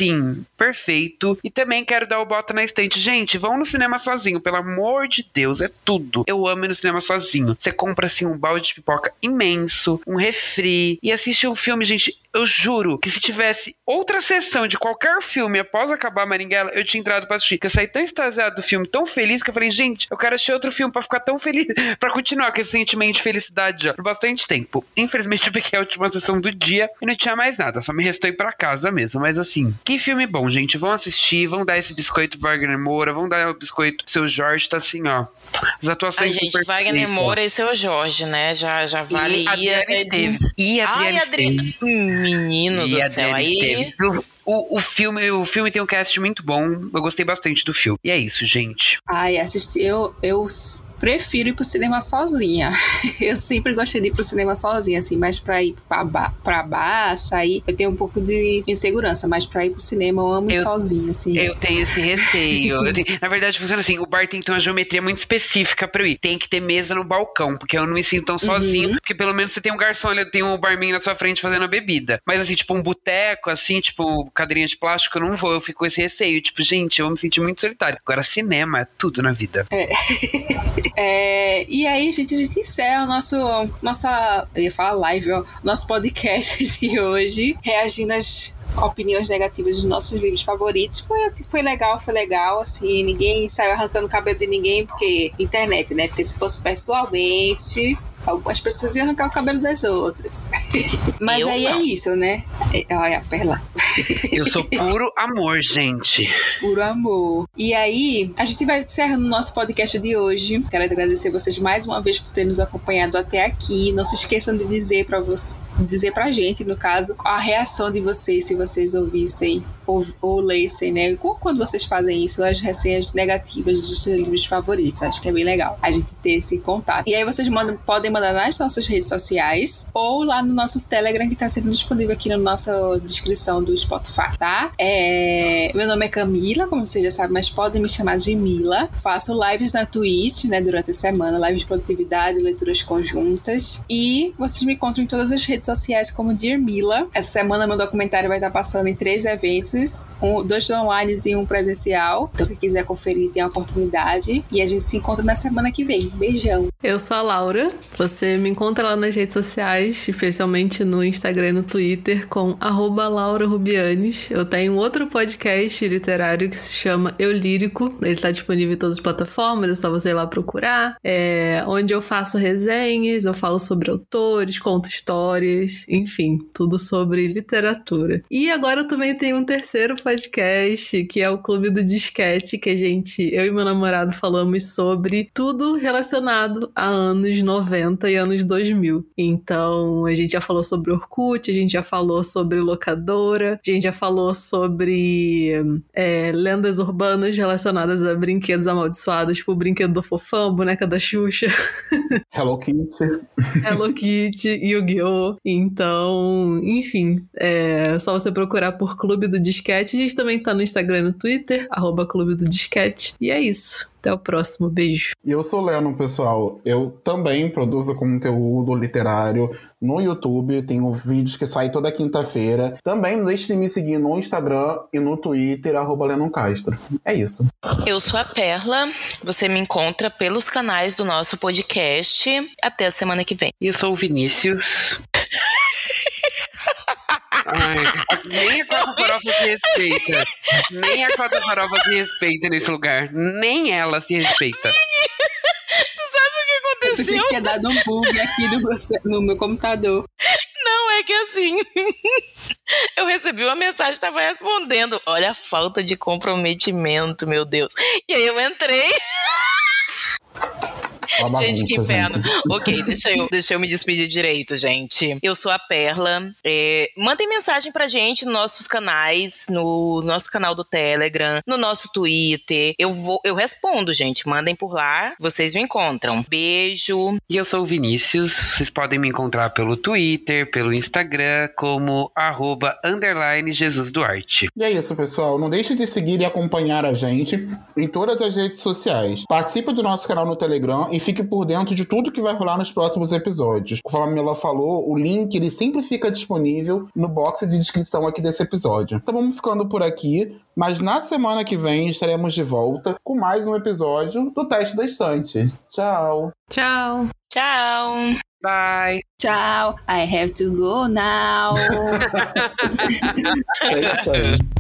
perfeito. E também quero dar o bota na estante. Gente, vão no cinema sozinho, pelo amor de Deus, é tudo. Eu amo ir no cinema sozinho. Você compra assim um balde de pipoca imenso, um refri e assiste um filme, gente. Eu juro que se tivesse outra sessão de qualquer filme após acabar Maringuela, eu tinha entrado pra assistir. Que eu saí tão extasiado do filme, tão feliz, que eu falei, gente, eu quero assistir outro filme pra ficar tão feliz, pra continuar com esse sentimento de felicidade já por bastante tempo. Infelizmente, eu peguei a última sessão do dia e não tinha mais nada, só me restou ir pra casa mesmo. Mas assim, que filme bom, gente. Vão assistir, vão dar esse biscoito pro Wagner Moura, vão dar o biscoito pro seu Jorge, tá assim, ó. As atuações Ai, gente, Wagner perfeitas. Moura e seu Jorge, né? Já, já vale. E Adriane Esteves. E Adriane Ai, Adri... Esteves. Menino E do a céu. Aí. Esteves. O, o, filme, o filme tem um cast muito bom. Eu gostei bastante do filme. E é isso, gente. Ai, assisti, eu, eu prefiro ir pro cinema sozinha. Eu sempre gostei de ir pro cinema sozinha, assim, mas pra ir pra bar, pra bar sair, eu tenho um pouco de insegurança, mas pra ir pro cinema eu amo ir Eu- sozinha, assim. Eu tenho esse receio. Tenho- na verdade, funciona assim: o bar tem que ter uma geometria muito específica pra eu ir. Tem que ter mesa no balcão, porque eu não me sinto tão sozinho. Porque pelo menos você tem um garçom ali, tem um barman na sua frente fazendo a bebida. Mas assim, tipo, um boteco, assim, tipo, cadeirinha de plástico, eu não vou. Eu fico com esse receio. Tipo, gente, eu vou me sentir muito solitário. Agora, cinema é tudo na vida. É, e aí, gente, a gente encerra o nosso, nossa, eu ia falar live, ó, nosso podcast de hoje, reagindo às opiniões negativas dos nossos livros favoritos. Foi, foi legal, foi legal, assim, ninguém saiu arrancando o cabelo de ninguém, porque internet, né? Porque se fosse pessoalmente, algumas pessoas iam arrancar o cabelo das outras. Mas Eu aí é não. isso, né? É, olha, a perla. Eu sou puro amor, gente. Puro amor. E aí, a gente vai encerrando o nosso podcast de hoje. Quero agradecer vocês mais uma vez por terem nos acompanhado até aqui. Não se esqueçam de dizer para você, dizer pra gente, no caso, a reação de vocês se vocês ouvissem ou, ou lessem, né? Quando vocês fazem isso, as resenhas negativas dos seus livros favoritos. Acho que é bem legal a gente ter esse contato. E aí vocês mandam, podem mandar nas nossas redes sociais ou lá no nosso Telegram que está sendo disponível aqui na nossa descrição do Spotify, tá? É... Meu nome é Camila, como vocês já sabem, mas podem me chamar de Mila. Faço lives na Twitch, né, durante a semana, lives de produtividade, leituras conjuntas. E vocês me encontram em todas as redes sociais como Dear Mila. Essa semana meu documentário vai estar passando em três eventos, um, dois online e um presencial. Então quem quiser conferir tem a oportunidade. E a gente se encontra na semana que vem. Beijão. Eu sou a Laura. Você me encontra lá nas redes sociais, especialmente no Instagram e no Twitter, com Laura Rubianes. Eu tenho outro podcast literário que se chama Eu Lírico. Ele está disponível em todas as plataformas, é só você ir lá procurar. É onde eu faço resenhas, eu falo sobre autores, conto histórias, enfim, tudo sobre literatura. E agora eu também tenho um terceiro podcast, que é o Clube do Disquete, que a gente, eu e meu namorado falamos sobre tudo relacionado a anos 90 e anos 2000. Então, a gente já falou sobre Orkut, a gente já falou sobre locadora, a gente já falou sobre é, lendas urbanas relacionadas a brinquedos amaldiçoados, tipo o brinquedo do fofão, boneca da Xuxa. Hello Kitty. Hello Kitty, Yu-Gi-Oh! Então, enfim, é só você procurar por Clube do Disquete. A gente também tá no Instagram e no Twitter, arroba Clube do Disquete. E é isso. Até o próximo. Beijo. E eu sou Leno, pessoal. Eu também produzo conteúdo literário no YouTube. Tenho vídeos que saem toda quinta-feira. Também não deixe de me seguir no Instagram e no Twitter, arroba Leno Castro. É isso. Eu sou a Perla. Você me encontra pelos canais do nosso podcast. Até a semana que vem. E eu sou o Vinícius. Ai, nem a Cota Farofa se respeita. Nem a Cota Farofa se respeita nesse lugar. Nem ela se respeita. tu sabe o que Eu aconteceu? que tinha dado um bug aqui no no meu computador. Não, é que assim. Eu recebi uma mensagem, tava respondendo. Olha a falta de comprometimento, meu Deus. E aí eu entrei. Gente, que inferno. gente. ok, deixa eu, deixa eu me despedir direito, gente. Eu sou a Perla. É, mandem mensagem pra gente nos nossos canais, no nosso canal do Telegram, no nosso Twitter. Eu vou, eu respondo, gente. Mandem por lá, vocês me encontram. Beijo. E eu sou o Vinícius. Vocês podem me encontrar pelo Twitter, pelo Instagram, como arroba underline Jesus Duarte. E é isso, pessoal. Não deixe de seguir e acompanhar a gente em todas as redes sociais. Participe do nosso canal no Telegram e fique por dentro de tudo que vai rolar nos próximos episódios. Conforme a Mila falou, o link ele sempre fica disponível no box de descrição aqui desse episódio. Então vamos ficando por aqui, mas na semana que vem estaremos de volta com mais um episódio do Teste da Estante. Tchau! Tchau. Tchau. Bye! Tchau. I have to go now. Isso aí.